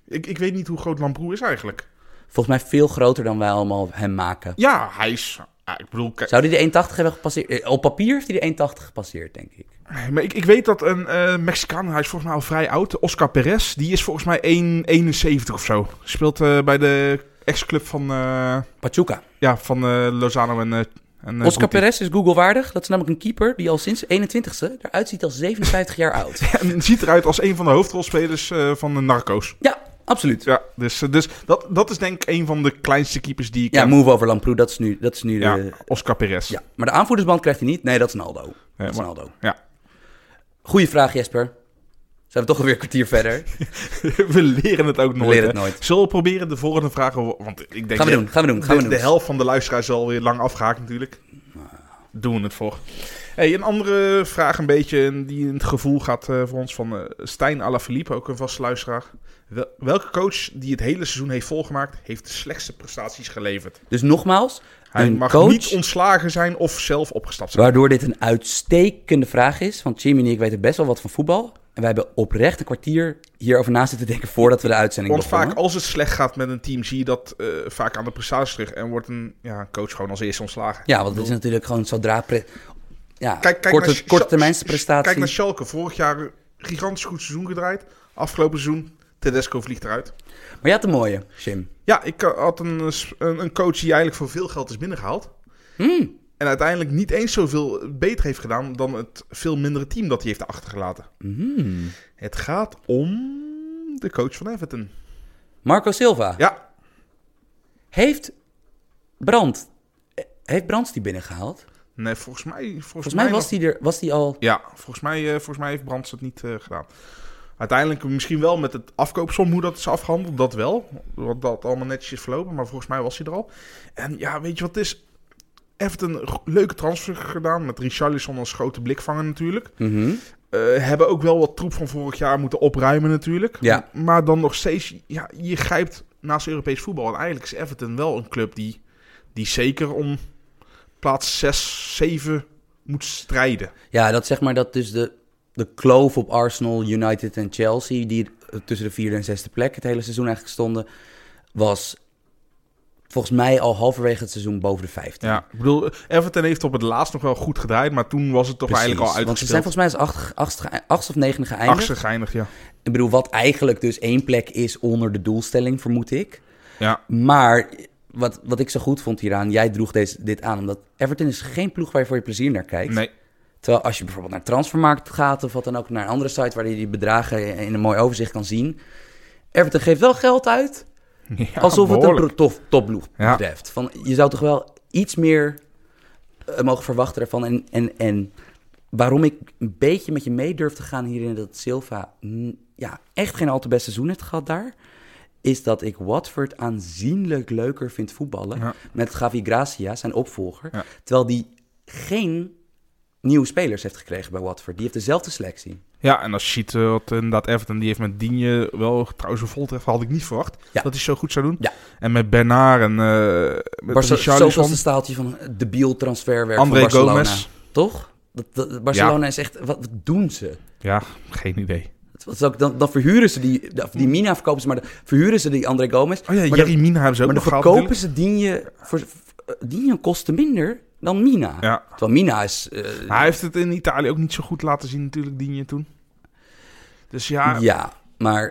Ik, ik weet niet hoe groot Lamproe is eigenlijk. Volgens mij veel groter dan wij allemaal hem maken. Ja, hij is... ik bedoel, Zou hij de 1,80 hebben gepasseerd? Eh, Op papier heeft hij de 1,80 gepasseerd, denk ik. Maar ik, ik weet dat een eh Mexicaan, hij is volgens mij al vrij oud, Oscar Perez, die is volgens mij 1,71 of zo. Speelt eh, bij de ex-club van, eh, Pachuca. ja, van Lozano en... en Oscar. Perez is Google-waardig. Dat is namelijk een keeper die al sinds 21ste eruit ziet als 57 jaar oud. En ziet eruit als een van de hoofdrolspelers van de Narcos. Ja, absoluut. Ja, dus, dus dat, dat is denk ik een van de kleinste keepers die ik Ja, move over Lamproe, dat is nu, dat is nu de... Ja, Ja. Oscar Perez. maar de aanvoerdersband krijgt hij niet. Nee, dat is Naldo. Ja, Dat is Naldo. ja. Goeie vraag, Jesper. Zijn we toch alweer een kwartier verder? we leren het ook We nooit. leren hè. het nooit. Zullen we proberen de volgende vragen... Want ik denk Gaan we de- doen, gaan we doen, gaan de, we doen. de helft van de luisteraars is alweer lang afgehaakt natuurlijk. Doen we het voor. Hey, een andere vraag een beetje die in het gevoel gaat eh, voor ons van eh, Stijn Alaphilippe, ook een vaste luisteraar. Wel- welke coach die het hele seizoen heeft volgemaakt, heeft de slechtste prestaties geleverd? Dus nogmaals, Hij een mag coach niet ontslagen zijn of zelf opgestapt zijn. waardoor dit een uitstekende vraag is. Want Jimmy en ik weten best wel wat van voetbal. En wij hebben oprecht een kwartier hierover na zitten denken voordat we de uitzending Want begonnen. vaak als het slecht gaat met een team, zie je dat eh, vaak aan de prestaties terug. En wordt een ja, coach gewoon als eerste ontslagen. Ja, want het is natuurlijk gewoon zodra... Pre... Ja, Kijk, kijk korte, naar korte termijnsprestatie. Kijk naar Schalke. Vorig jaar gigantisch goed seizoen gedraaid. Afgelopen seizoen, Tedesco vliegt eruit. Maar je had een mooie, Jim. Ja, ik eh, had een, eh, een, een coach die eigenlijk voor veel geld is binnengehaald. Hmm. En uiteindelijk niet eens zoveel beter heeft gedaan dan het veel mindere team dat hij heeft achtergelaten. Hmm. Het gaat om de coach van Everton. Marco Silva. Ja, Heeft Brand... eh, Heeft Brands die binnengehaald? nee, volgens mij... Volgens, Volgens mij was nog- die er... Was die al... Ja, volgens mij, volgens mij heeft Brands het niet gedaan. Uiteindelijk misschien wel met het afkoopsom hoe dat is afgehandeld, dat wel. Want dat allemaal netjes is verlopen, maar volgens mij was hij er al. En ja, weet je wat het is? Everton een leuke transfer gedaan met Richarlison als grote blikvanger natuurlijk. Eh, hebben ook wel wat troep van vorig jaar moeten opruimen natuurlijk. Ja. Maar dan nog steeds, ja, je grijpt naast Europees voetbal. En eigenlijk is Everton wel een club die, die zeker om plaats 6, 7 moet strijden. Ja, dat zeg maar dat dus de, de kloof op Arsenal, United en Chelsea, die tussen de vierde en zesde plek het hele seizoen eigenlijk stonden, was volgens mij al halverwege het seizoen boven de 15. Ja, ik bedoel, Everton heeft op het laatst nog wel goed gedraaid, maar toen was het toch Precies, eigenlijk al Want ze zijn volgens mij als acht, achtste, achtste of negende geëindigd. Achtste geëindigd, ja. Ik bedoel, wat eigenlijk dus één plek is onder de doelstelling, vermoed ik. Ja, Maar wat, wat ik zo goed vond hieraan, jij droeg deze, dit aan, omdat Everton is geen ploeg waar je voor je plezier naar kijkt. nee. Terwijl als je bijvoorbeeld naar Transfermarkt gaat of wat dan ook, naar een andere site waar je die bedragen in een mooi overzicht kan zien. Everton geeft wel geld uit, Ja, alsof het een tof, topploeg Ja. betreft. Van, je zou toch wel iets meer eh, mogen verwachten ervan. En, en, en waarom ik een beetje met je mee durf te gaan hierin, dat Silva mm, ja, echt geen al te best seizoen heeft gehad daar, is dat ik Watford aanzienlijk leuker vind voetballen Ja. met Gavi Gracia, zijn opvolger. Ja. Terwijl die geen nieuwe spelers heeft gekregen bij Watford. Die heeft dezelfde selectie. Ja, en als je ziet eh, wat inderdaad Everton, die heeft met Digne wel trouwens een voltreffer, had ik niet verwacht Ja. dat hij zo goed zou doen. Ja. En met Bernard en uh, met Richarlison, zoveelste staaltje van een debiel transferwerk André van Barcelona. Gomez. Toch? Dat, dat- Barcelona is echt... Wat, wat doen ze? Ja, geen idee. Dan, dan verhuren ze die... Die Mina verkopen ze, maar dan verhuren ze die André Gomez. Oh ja, Jerry Mina hebben ze ook maar dan verkopen ze Digne... Voor, eh, Digne kosten minder dan Mina. Ja. Terwijl Mina is... eh, hij heeft het in Italië ook niet zo goed laten zien natuurlijk, Digne toen. Dus ja, Ja, maar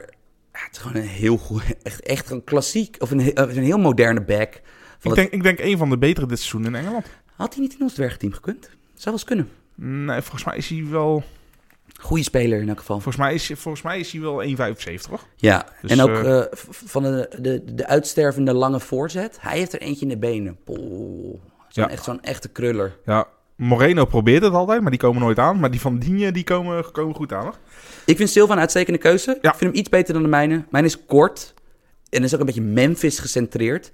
ja, het is gewoon een heel goed, echt, echt een klassiek, of een, een heel moderne back. Van ik, het- denk, ik denk een van de betere dit seizoen in Engeland. had hij niet in ons dwergteam gekund? Zou wel eens kunnen. Nee, volgens mij is hij wel, Goeie speler in elk geval. volgens mij is, volgens mij is hij wel 1,75 toch? Ja, Dus, en ook eh, eh, van de, de, de uitstervende lange voorzet. Hij heeft er eentje in de benen. Poh, zo'n Ja. echt, zo'n echte kruller. Ja, Moreno probeert het altijd, maar die komen nooit aan. Maar die van Digne, die komen, komen goed aan. Hoor. Ik vind Silva een uitstekende keuze. Ja. Ik vind hem iets beter dan de mijne. Mijn is kort en is ook een beetje Memphis gecentreerd.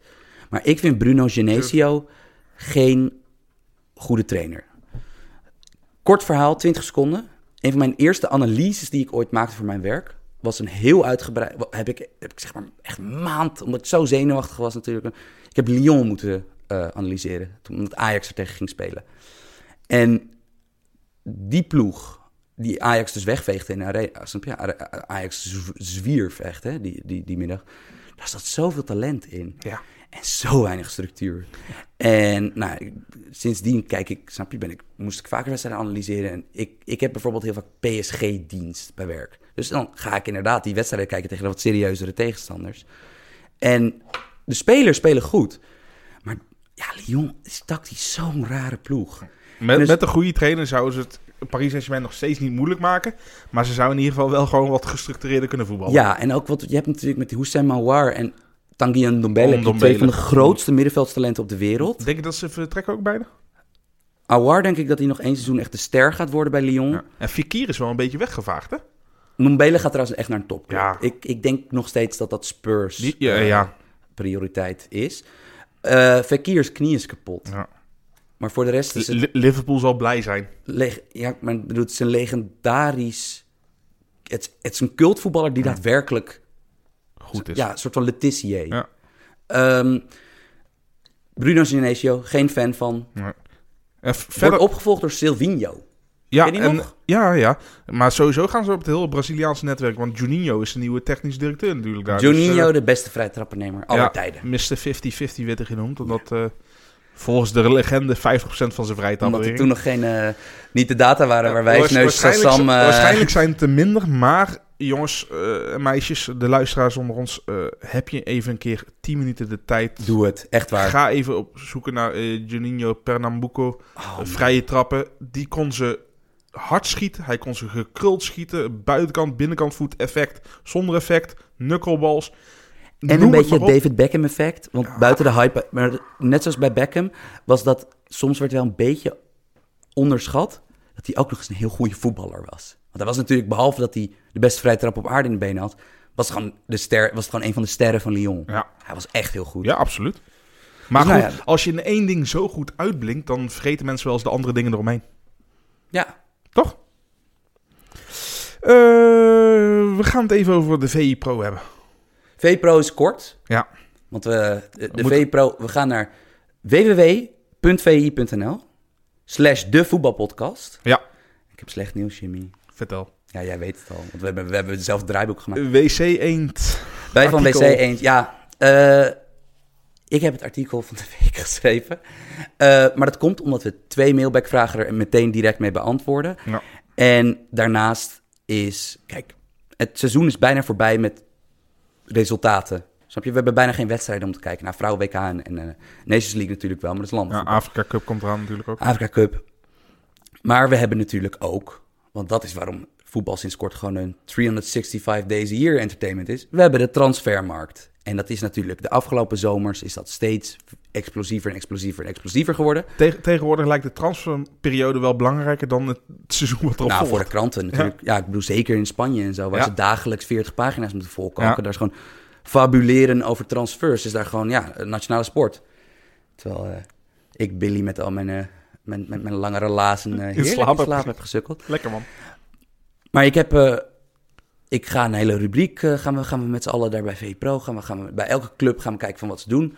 Maar ik vind Bruno Genesio geen goede trainer. Kort verhaal, 20 seconden. Een van mijn eerste analyses die ik ooit maakte voor mijn werk was een heel uitgebreid. Heb ik, heb ik zeg maar echt maand, omdat ik zo zenuwachtig was natuurlijk. Ik heb Lyon moeten eh, analyseren toen omdat Ajax er tegen ging spelen. En die ploeg die Ajax dus wegveegde in de arena. snap je? A- Ajax zw- zwierf echt, hè, die, die, die middag. Daar zat zoveel talent in. Ja. En zo weinig structuur. En nou, sindsdien kijk ik, snap je, ben ik, moest ik vaker wedstrijden analyseren. En ik, ik heb bijvoorbeeld heel vaak PSG-dienst bij werk. Dus dan ga ik inderdaad die wedstrijden kijken tegen de wat serieuzere tegenstanders. En de spelers spelen goed. Ja, Lyon is tactisch zo'n rare ploeg. Met, Dus- met een goede trainer zouden ze het Paris Saint-Germain nog steeds niet moeilijk maken. Maar ze zouden in ieder geval wel gewoon wat gestructureerder kunnen voetballen. Ja, en ook wat je hebt natuurlijk met Houssem Mawar en Tanguy Ndombele, twee van de grootste middenveldstalenten op de wereld. Denk je dat ze vertrekken ook beide? Awar denk ik dat hij nog één seizoen echt de ster gaat worden bij Lyon. Ja. En Fikir is wel een beetje weggevaagd, hè? Ndombele gaat trouwens echt naar een topclub. Ja. Ik, ik denk nog steeds dat dat Spurs Die- ja, eh, prioriteit is. Eh Fekir's knie is kapot. Ja. Maar voor de rest is het... Liverpool zal blij zijn. leg- ja, maar ik bedoel, het is een legendarisch... Het, is- het is een cultvoetballer die daadwerkelijk... Goed is. Ja, een soort van Letizier. Ja. Ehm, Bruno Genesio, geen fan van. En v- Wordt verder, opgevolgd door Silvinho. Ja, en, ja, ja. Maar sowieso gaan ze op het hele Braziliaanse netwerk. Want Juninho is de nieuwe technisch directeur natuurlijk daar. Dus, Juninho, eh, de beste vrijtrappernemer aller ja, tijden. Mr. 50-50 werd hij genoemd. Omdat eh, volgens de legende 50% van zijn vrije Omdat er toen nog geen, eh, niet de data waren waar wij neus eh, waarschijnlijk zijn het er minder, maar jongens en meisjes, de luisteraars onder ons, eh, heb je even een keer 10 minuten de tijd. Doe het, echt waar. Ga even op zoeken naar eh Juninho Pernambuco. Oh, vrije trappen. Die kon ze hard schieten. Hij kon ze gekruld schieten. Buitenkant, binnenkant voet effect. Zonder effect. Knuckleballs. En Noem een beetje het. David Beckham effect. Want buiten de hype, maar net zoals bij Beckham, was dat soms werd wel een beetje onderschat. Dat hij ook nog eens een heel goede voetballer was. Want hij was natuurlijk, behalve dat hij de beste vrije trap op aarde in de benen had, was gewoon, de ster, was het gewoon een van de sterren van Lyon. Ja. Hij was echt heel goed. Ja, absoluut. Maar Dus nou goed, ja. als je in één ding zo goed uitblinkt, dan vergeten mensen wel eens de andere dingen eromheen. Ja. Toch? Eh, we gaan het even over de VI Pro hebben. VPRO is kort. Ja. Want we, de, de Moet- VPRO, we gaan naar www.vi.nl slash de voetbalpodcast. Ja. Ik heb slecht nieuws, Jimmy. Vertel. Ja, jij weet het al. Want we hebben, we hebben zelf het draaiboek gemaakt. WC Eend. Wij van. WC Eend, ja. eh, ik heb het artikel van de week geschreven. Eh, maar dat komt omdat we twee mailbackvragen er meteen direct mee beantwoorden. Ja. En daarnaast is, kijk, het seizoen is bijna voorbij met resultaten. Snap je? We hebben bijna geen wedstrijden om te kijken. naar vrouwen WK en, en eh, Nations League natuurlijk wel, maar dat is land. Ja, Afrika Cup komt eraan natuurlijk ook. Afrika Cup. Maar we hebben natuurlijk ook, want dat is waarom voetbal sinds kort gewoon een 365 days a year entertainment is. We hebben de transfermarkt. En dat is natuurlijk, de afgelopen zomers is dat steeds explosiever en explosiever en explosiever geworden. Tegen- tegenwoordig lijkt de transferperiode wel belangrijker dan het seizoen wat erop Nou, voor volgt. de kranten natuurlijk. Ja. ik bedoel zeker in Spanje en zo, waar Ja. ze dagelijks 40 pagina's moeten volkomen. Ja. Daar is gewoon fabuleren over transfers. Is daar gewoon, ja, een nationale sport. Terwijl eh, ik Billy met al mijn, eh, mijn, met mijn lange relazen uh, heerlijk in slaap slaap, heb gesukkeld. Lekker man. Maar ik heb, eh, ik ga een hele rubriek, eh, gaan, we, gaan we met z'n allen daar bij VPRO, gaan we, gaan we bij elke club gaan we kijken van wat ze doen.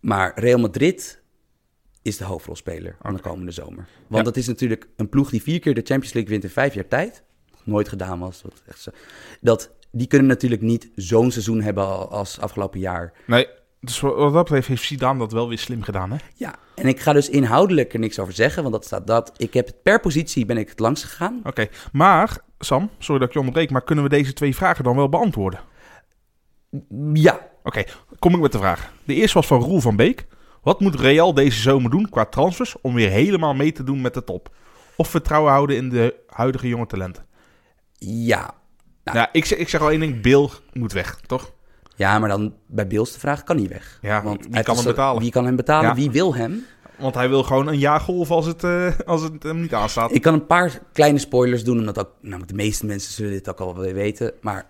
Maar Real Madrid is de hoofdrolspeler van de komende zomer. Want Ja. dat is natuurlijk een ploeg die vier keer de Champions League wint in vijf jaar tijd. Nooit gedaan was. Dat, echt zo. dat, die kunnen natuurlijk niet zo'n seizoen hebben al- als afgelopen jaar. Nee, dus wat dat betreft heeft Zidane dat wel weer slim gedaan, hè? Ja, en ik ga dus inhoudelijk er niks over zeggen, want dat staat dat. Ik heb het per positie ben ik het langs gegaan. Oké, maar Sam, sorry dat ik je onderbreek, maar kunnen we deze twee vragen dan wel beantwoorden? Ja, Oké, kom ik met de vraag. De eerste was van Roel van Beek. Wat moet Real deze zomer doen qua transfers om weer helemaal mee te doen met de top? Of vertrouwen houden in de huidige jonge talenten? ja. Nou. Ja, ik zeg, ik zeg al één ding, Bill moet weg, toch? Ja, maar dan bij Beels de vraag, kan hij weg? Ja, Want wie kan hem betalen? Wie kan hem betalen? Ja. Wie wil hem? Want hij wil gewoon een jaar golf als het, eh, als het hem niet aanstaat. Ik kan een paar kleine spoilers doen, omdat ook, nou, de meeste mensen zullen dit ook al wel weten. Maar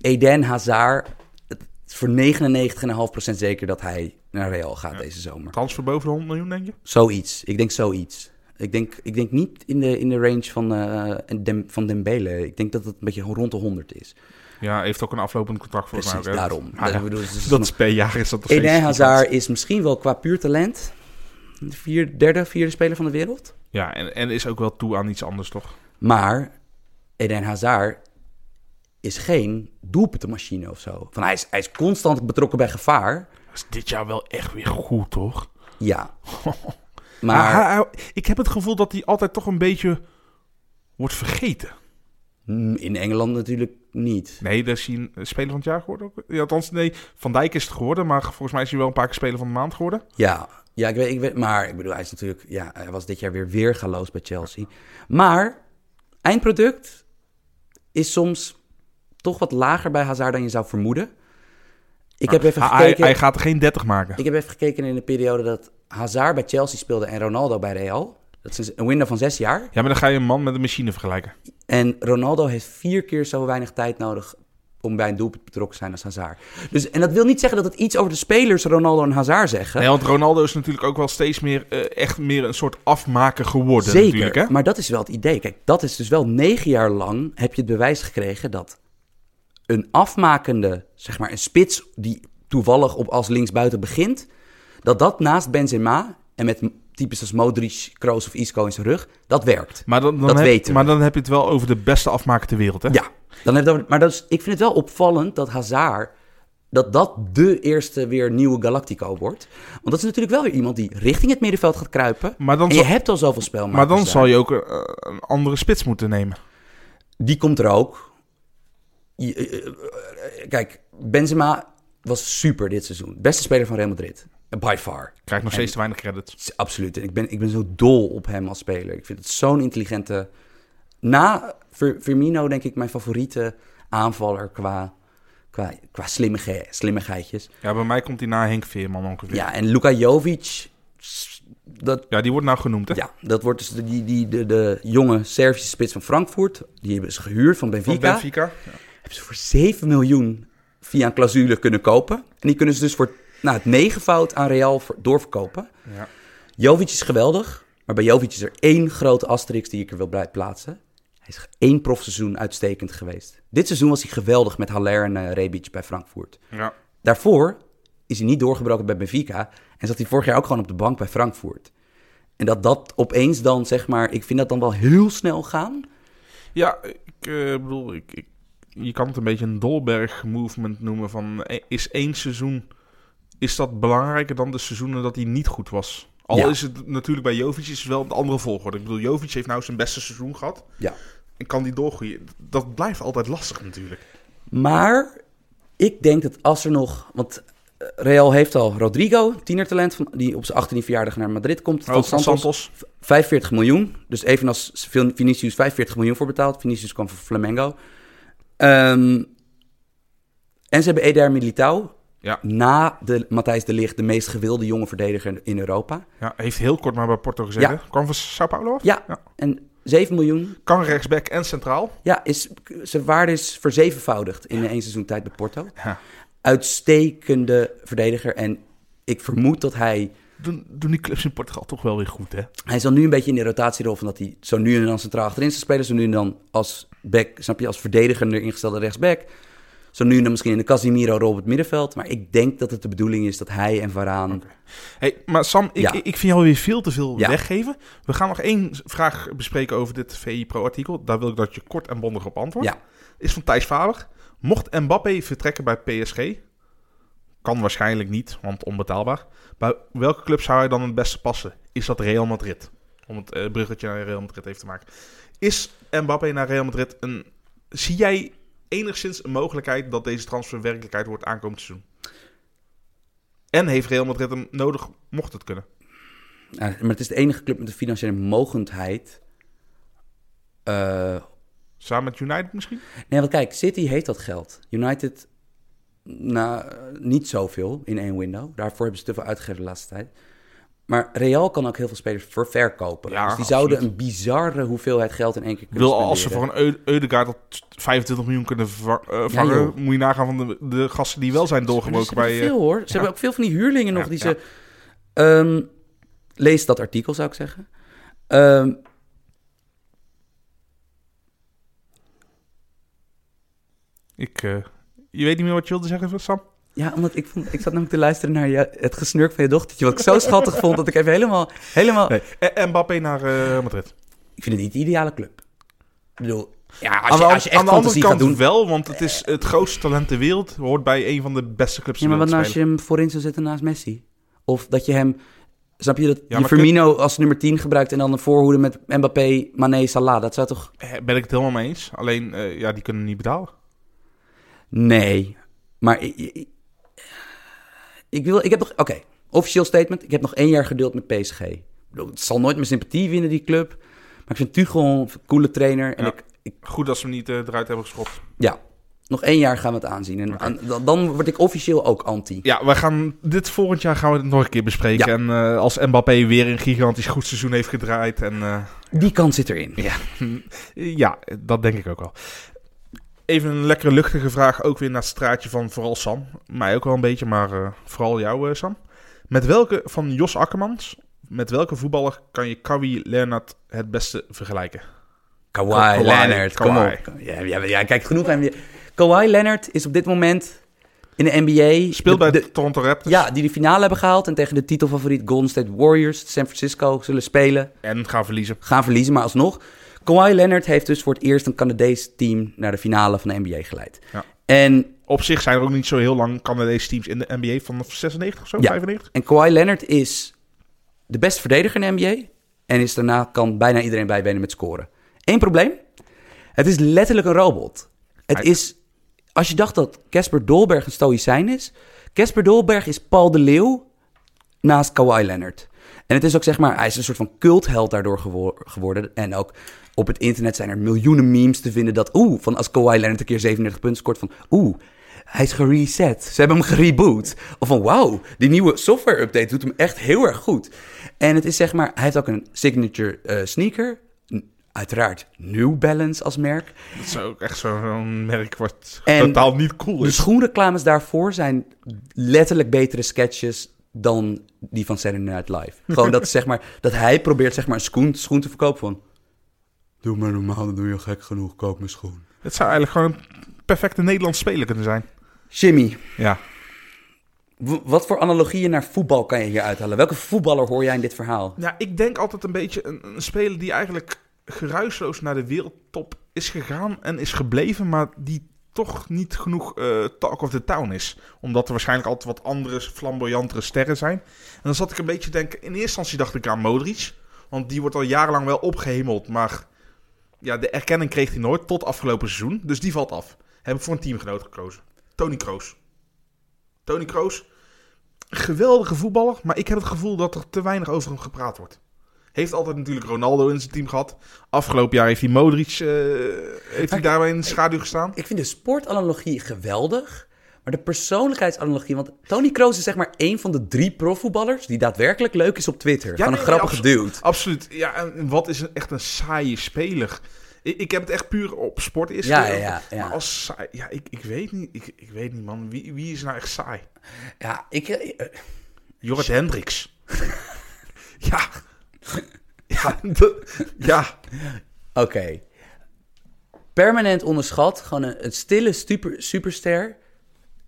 Eden Hazard, het is voor 99,5% zeker dat hij naar Real gaat deze zomer. Transfer boven de 100 miljoen, denk je? Zoiets. Ik denk zoiets. Ik denk, ik denk niet in de, in de range van, Dem, van Dembele. Ik denk dat het een beetje rond de 100 is. Ja, heeft ook een aflopend contract Precies, mij. hè? daarom. Maar ja, Dat, bedoel, dus dat is per jaar is dat Eden Hazard is misschien wel qua puur talent vier, derde, vierde speler van de wereld. Ja, en, en is ook wel toe aan iets anders, toch? Maar Eden Hazard is geen doelpuntenmachine of zo. Van hij, is, hij is constant betrokken bij gevaar. is dit jaar wel echt weer goed, toch? Ja. Maar ik heb het gevoel dat hij altijd toch een beetje wordt vergeten. Mm, in Engeland natuurlijk niet. Nee, daar is hij een speler van het jaar geworden. ook. Ja, althans, nee, Van Dijk is het geworden, maar volgens mij is hij wel een paar keer speler van de maand geworden. Ja, ja ik weet, ik weet, maar ik bedoel, hij is natuurlijk, ja, hij was dit jaar weer weergaloos bij Chelsea. Maar eindproduct is soms toch wat lager bij Hazard dan je zou vermoeden. Ik heb even hij, gekeken. hij gaat er geen 30 maken. Ik heb even gekeken in de periode dat Hazard bij Chelsea speelde en Ronaldo bij Real. Dat is een window van zes jaar. Ja, maar dan ga je een man met een machine vergelijken. En Ronaldo heeft vier keer zo weinig tijd nodig om bij een doelpunt betrokken te zijn als Hazard. Dus, en dat wil niet zeggen dat het iets over de spelers Ronaldo en Hazard zeggen. Nee, want Ronaldo is natuurlijk ook wel steeds meer eh, echt meer een soort afmaker geworden. Zeker, Natuurlijk, hè? maar dat is wel het idee. Kijk, dat is dus wel negen jaar lang heb je het bewijs gekregen dat een afmakende, zeg maar een spits die toevallig op als linksbuiten begint, dat dat naast Benzema en met types als Modric, Kroos of Isco in zijn rug, dat werkt. Maar dan, dan Dat heb, weten maar we. dan heb je het wel over de beste afmaker ter wereld, hè? Ja, dan heb je dat, maar dat is, ik vind het wel opvallend dat Hazard, dat dat de eerste weer nieuwe Galactico wordt. Want dat is natuurlijk wel weer iemand die richting het middenveld gaat kruipen. Maar dan, En je zal, hebt al zoveel spelmakers maar dan daar. zal je ook eh, een andere spits moeten nemen. Die komt er ook. Eh, eh, Kijk, Benzema was super dit seizoen. Beste speler van Real Madrid. By far. Krijgt nog steeds te weinig credit. Absoluut. En ik ben, ik ben zo dol op hem als speler. Ik vind het zo'n intelligente... Na Fir- Firmino denk ik mijn favoriete aanvaller qua, qua, qua slimmige, slimmigheidjes. Ja, bij mij komt hij na Henk Veerman ongeveer. Ja, Ja, en Luka Jovic... Dat, die wordt nou genoemd, hè? ja, dat wordt dus de, die, die, de, de jonge Servische spits van Frankfurt. Die hebben ze gehuurd van Van Benfica. Benfica. hebben ze voor 7 miljoen via een clausule kunnen kopen. En die kunnen ze dus voor nou, het negenvoud aan Real doorverkopen. Ja. Jovic is geweldig, maar bij Jovic is er één grote asterix die ik er wil blij plaatsen. is één profseizoen uitstekend geweest. Dit seizoen was hij geweldig met Haller en uh, Rebic bij Frankfurt. Ja. Daarvoor is hij niet doorgebroken bij Benfica en zat hij vorig jaar ook gewoon op de bank bij Frankfurt. En dat dat opeens dan, zeg maar, ik vind dat dan wel heel snel gaan. Ja, ik uh, bedoel, ik, ik, je kan het een beetje een Dolberg-movement noemen van eh, is één seizoen, is dat belangrijker dan de seizoenen dat hij niet goed was? Al Ja. is het natuurlijk bij Jovic is het wel de andere volgorde. Ik bedoel, Jovic heeft nou zijn beste seizoen gehad. Ja. En kan die doorgroeien? Dat blijft altijd lastig natuurlijk. Maar ik denk dat als er nog. Want eh, Real heeft al Rodrigo, tienertalent, van, die op zijn 18e verjaardag naar Madrid komt. Van Ook van Santos, Santos. 45 miljoen. Dus evenals Vin- Vinicius 45 miljoen voor betaald. Vinicius kwam voor Flamengo. Ehm, en ze hebben Eder Militao. Ja. Na de Matthijs de Ligt, de meest gewilde jonge verdediger in Europa. Ja, heeft heel kort maar bij Porto gezeten. Kwam van Sao Paulo af? Ja, Ja. en 7 miljoen. Kan rechtsback en centraal. Ja, is, zijn waarde is verzevenvoudigd in de één seizoen tijd bij Porto. Ja. Uitstekende verdediger. En ik vermoed dat hij... Doen, doen die clubs in Portugal toch wel weer goed, hè? Hij zal nu een beetje in de rotatierol van dat hij zo nu en dan centraal achterin spelen. Zo nu en dan als back, snap je, als verdediger ingestelde rechtsback. Zo nu dan misschien in de Casimiro-rol op het middenveld. Maar ik denk dat het de bedoeling is dat hij en Varaan... Hey, maar Sam, ik, Ja. ik, vind jou weer veel te veel Ja. weggeven. We gaan nog één vraag bespreken over dit VI Pro-artikel. Daar wil ik dat je kort en bondig op antwoordt. Ja, Is van Thijs Faber. Mocht Mbappé vertrekken bij PSG... Kan waarschijnlijk niet, want onbetaalbaar. Bij welke club zou hij dan het beste passen? Is dat Real Madrid? Om het eh, bruggetje naar Real Madrid even te maken. Is Mbappé naar Real Madrid een... Zie jij enigszins een mogelijkheid dat deze transfer werkelijkheid wordt aankomend seizoen? En heeft Real Madrid hem nodig, mocht het kunnen? Ja, maar het is de enige club met de financiële mogendheid. Eh, Samen met United misschien? nee, want kijk, City heeft dat geld. United, nou, niet zoveel in één window. Daarvoor hebben ze te veel uitgegeven de laatste tijd. Maar Real kan ook heel veel spelers verkopen. Ja, dus die absoluut. zouden een bizarre hoeveelheid geld in één keer kunnen wil als ze voor een Eu- Eudegaard dat 25 miljoen kunnen eh, vangen, moet je nagaan van de, de gasten die wel zijn ze doorgebroken bij... eh, veel hoor. Ze hebben ook veel van die huurlingen nog die ze... Ehm, lees dat artikel, zou ik zeggen. Ehm, ik, eh, je weet niet meer wat je wilde zeggen, Sam? Ja, omdat ik, vond, ik zat namelijk te luisteren naar je, het gesnurk van je dochtertje. Wat ik zo schattig vond, dat ik even helemaal... helemaal Nee. En Mbappé naar eh, Madrid. Ik vind het niet de ideale club. Ik bedoel, ja, als je, als je echt aan de andere kant doen... wel, want het is het grootste talent ter wereld. Hoort bij een van de beste clubs Ja, ter maar wat wereld nou als je hem voorin zou zetten naast Messi? Of dat je hem... Snap je dat je maar Firmino als nummer 10 gebruikt... en dan een voorhoede met Mbappé, Mané, Salah? Dat zou toch... Eh, Ben ik het helemaal mee eens. Alleen, eh, ja, die kunnen niet betalen. Nee. Maar ik, wil... Ik heb nog... Oké, officieel statement. Ik heb nog één jaar geduld met PSG. Ik bedoel, het zal nooit mijn sympathie winnen, die club. Maar ik vind Tuchel een coole trainer. En Ja. ik, ik... Goed dat ze hem niet eh, eruit hebben geschopt. Ja, nog één jaar gaan we het aanzien. En aan- dan, word ik officieel ook anti. Ja, we gaan dit volgend jaar gaan we het nog een keer bespreken. Ja. En eh, als Mbappé weer een gigantisch goed seizoen heeft gedraaid. En eh, Die kans zit erin. ja, ja, dat denk ik ook wel. Even een lekkere luchtige vraag, ook weer naar het straatje van vooral Sam. Mij ook wel een beetje, maar eh, vooral jou, eh, Sam. Met welke van Jos Akkermans, met welke voetballer kan je Kawhi Leonard het beste vergelijken? Kawhi, Leonard, kom op. Ja, ja, ja, kijk, genoeg aan je. Kawhi Leonard is op dit moment in de NBA... Speelt bij de- de Toronto Raptors Ja, die de finale hebben gehaald en tegen de titelfavoriet Golden State Warriors, San Francisco, zullen spelen. en gaan verliezen. Gaan verliezen, maar alsnog. Kawhi Leonard heeft dus voor het eerst een Canadees team naar de finale van de NBA geleid. Ja. En, Op zich zijn er ook niet zo heel lang Canadese teams in de NBA vanaf 96 of zo, Ja. 95. en Kawhi Leonard is de beste verdediger in de NBA. En is daarna kan bijna iedereen bijbenen met scoren. Eén probleem. Het is letterlijk een robot. Het is, als je dacht dat Casper Dolberg een stoïcijn is. Casper Dolberg is Paul de Leeuw naast Kawhi Leonard. En het is ook zeg maar, hij is een soort van cultheld daardoor gewo- geworden. En ook op het internet zijn er miljoenen memes te vinden dat, oeh, van als Kawhi Leonard een keer 37 punten scoort, van oeh, hij is gereset. Ze hebben hem gereboot. Of van, wauw, die nieuwe software-update doet hem echt heel erg goed. En het is zeg maar, hij heeft ook een signature eh, sneaker. Uiteraard New Balance als merk. Dat is ook echt zo- zo'n merk wat En totaal niet cool De is. schoenreclames daarvoor zijn letterlijk betere sketches dan die van Saturday Night Live. Gewoon dat, zeg maar, dat hij probeert zeg maar, een schoen, schoen te verkopen van... Doe maar normaal, dan doe je gek genoeg. Koop mijn schoen. Het zou eigenlijk gewoon een perfecte Nederlands speler kunnen zijn. Jimmy, Ja. wat voor analogieën naar voetbal kan je hier uithalen? Welke voetballer hoor jij in dit verhaal? Ja, ik denk altijd een beetje een, een speler die eigenlijk geruisloos naar de wereldtop is gegaan en is gebleven, maar die toch niet genoeg eh, talk of the town is. Omdat er waarschijnlijk altijd wat andere, flamboyantere sterren zijn. En dan zat ik een beetje te denken, in eerste instantie dacht ik aan Modric, want die wordt al jarenlang wel opgehemeld, maar ja, de erkenning kreeg hij nooit tot afgelopen seizoen. Dus die valt af. Heb ik voor een teamgenoot gekozen. Tony Kroos. Tony Kroos, geweldige voetballer, maar ik heb het gevoel dat er te weinig over hem gepraat wordt. Heeft altijd natuurlijk Ronaldo in zijn team gehad. Afgelopen jaar heeft hij Modric eh, heeft hij daarbij in de schaduw gestaan. Ik vind de sportanalogie geweldig. Maar de persoonlijkheidsanalogie... Want Tony Kroos is zeg maar één van de drie profvoetballers... die daadwerkelijk leuk is op Twitter. Ja, van nee, een grappige nee, dude. Absoluut. Ja, en wat is een, echt een saaie speler. Ik, ik heb het echt puur op sport is. Ja, ja, ja. Maar als saai, ja, ik, ik weet niet. Ik, ik weet niet, man. Wie, wie is nou echt saai? Ja, ik... eh, Jorrit Hendricks. ja. Ja, ja. Oké. Permanent onderschat. Gewoon een, een stille super, superster...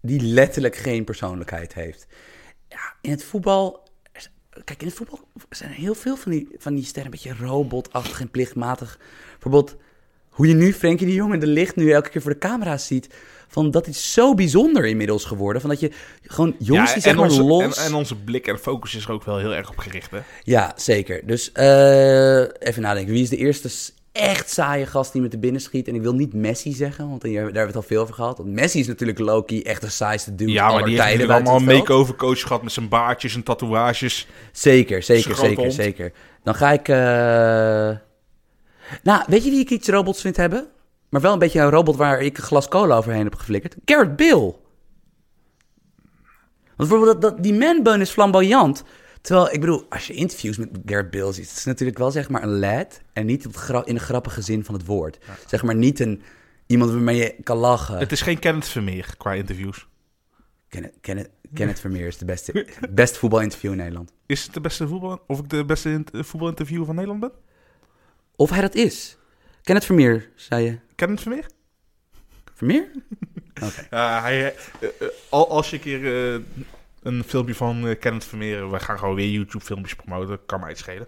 die letterlijk geen persoonlijkheid heeft. Ja, in het voetbal... Kijk, in het voetbal zijn er heel veel van die, van die sterren... een beetje robotachtig en plichtmatig. Bijvoorbeeld hoe je nu Frenkie de Jong in de licht... nu elke keer voor de camera's ziet... Van dat is zo bijzonder inmiddels geworden. Van dat je gewoon jongens ja, die zeg maar onze, los... en, en onze blik en focus is er ook wel heel erg op gericht, hè? Ja, zeker. Dus eh, even nadenken. Wie is de eerste echt saaie gast die met de binnen schiet? En ik wil niet Messi zeggen, want daar hebben we het al veel over gehad. Want Messi is natuurlijk Loki, echt de saaiste dude Ja, maar die heeft allemaal een make-over coach gehad met zijn baardjes en tatoeages. Zeker, zeker, zeker, hond. zeker. Dan ga ik... eh, Nou, weet je wie ik iets robots vind hebben? Maar wel een beetje een robot waar ik een glas cola overheen heb geflikkerd. Garrett Bill. Want bijvoorbeeld dat, dat, die man-bun is flamboyant. Terwijl, ik bedoel, als je interviews met Garrett Bill ziet... het is natuurlijk wel zeg maar een lad... en niet in de grappige zin van het woord. Zeg maar niet een, iemand waarmee je kan lachen. Het is geen Kenneth Vermeer qua interviews. Kenneth, Kenneth, Kenneth Vermeer is de beste, beste voetbalinterview in Nederland. Is het de beste voetbal... Of ik de beste in- voetbalinterviewer van Nederland ben? Of hij dat is. Kenneth Vermeer, zei je. Kenneth Vermeer? Vermeer? Oké. Hij, eh, eh, al- als je een keer eh, een filmpje van Kenneth Vermeer... We gaan gewoon weer YouTube-filmpjes promoten. Kan mij het schelen.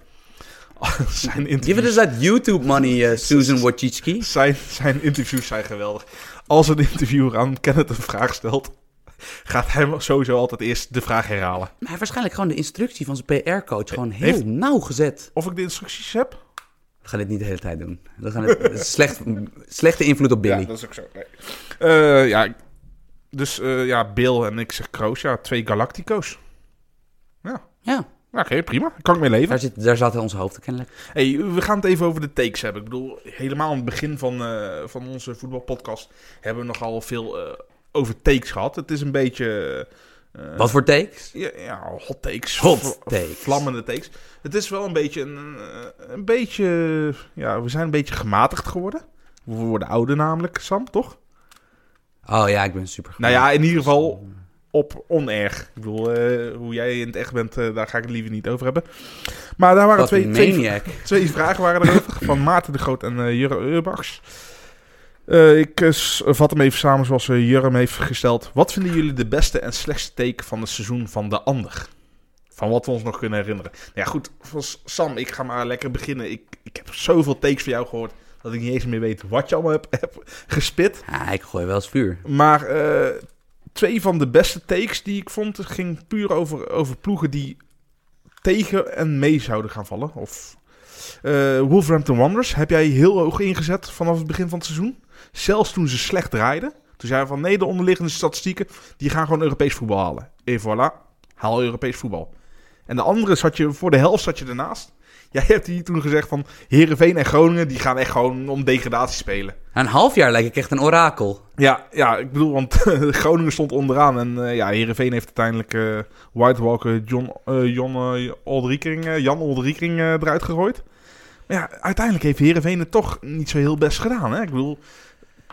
zijn, Give it interviews, us that YouTube money, Susan Wojcicki. zijn, zijn interviews zijn geweldig. Als een interviewer aan Kenneth een vraag stelt... gaat hij sowieso altijd eerst de vraag herhalen. Maar hij heeft waarschijnlijk gewoon de instructie van zijn PR-coach gewoon heel Heeft- nauw gezet. Of ik de instructies heb? We gaan dit niet de hele tijd doen. We gaan het, het is slecht, slechte invloed op Billy. Ja, dat is ook zo. Nee. Eh, ja, dus eh, ja, Bill en ik zeg Kroos. Ja, twee Galactico's. Ja, Ja, oké, prima. Kan ik mee leven. daar, zit, daar zaten onze hoofden kennelijk. Hey, we gaan het even over de takes hebben. Ik bedoel, helemaal aan het begin van, eh, van onze voetbalpodcast hebben we nogal veel over takes gehad. Het is een beetje... eh, Wat voor takes? Ja, ja, hot takes. Hot takes. Vlammende takes. Het is wel een beetje een, eh, een beetje... Ja, we zijn een beetje gematigd geworden. We worden ouder namelijk, Sam, toch? Oh ja, ik ben super Nou ja, in ieder geval op onerg. Ik bedoel, eh, hoe jij in het echt bent, daar ga ik het liever niet over hebben. Maar daar waren twee, twee, vragen waren erover. van Maarten de Groot en eh Jurre Urbachs. Eh, ik eh, vat hem even samen zoals eh, Jurre hem heeft gesteld. Wat vinden jullie de beste en slechtste take van het seizoen van de ander? Van wat we ons nog kunnen herinneren. Nou ja, goed. Sam, ik ga maar lekker beginnen. Ik, ik heb zoveel takes van jou gehoord... dat ik niet eens meer weet wat je allemaal hebt heb gespit. Ik gooi wel eens vuur. Maar eh, twee van de beste takes die ik vond, ging puur over, over ploegen die tegen en mee zouden gaan vallen. Of eh, Wolverhampton Wanderers heb jij heel hoog ingezet vanaf het begin van het seizoen. Zelfs toen ze slecht draaiden. Toen zeiden we van nee, de onderliggende statistieken, die gaan gewoon Europees voetbal halen. En voilà, haal Europees voetbal. En de andere zat je, voor de helft zat je ernaast. Jij hebt hier toen gezegd van Herenveen en Groningen, die gaan echt gewoon om degradatie spelen. Een half jaar lijk ik echt een orakel. Ja, ja, ik bedoel, want Groningen stond onderaan. En eh ja, Heerenveen heeft uiteindelijk eh White Walker John, eh John Oldriekering, Jan Oldriekering eruit gegooid. Maar ja, uiteindelijk heeft Heerenveen het toch niet zo heel best gedaan. Hè? Ik bedoel,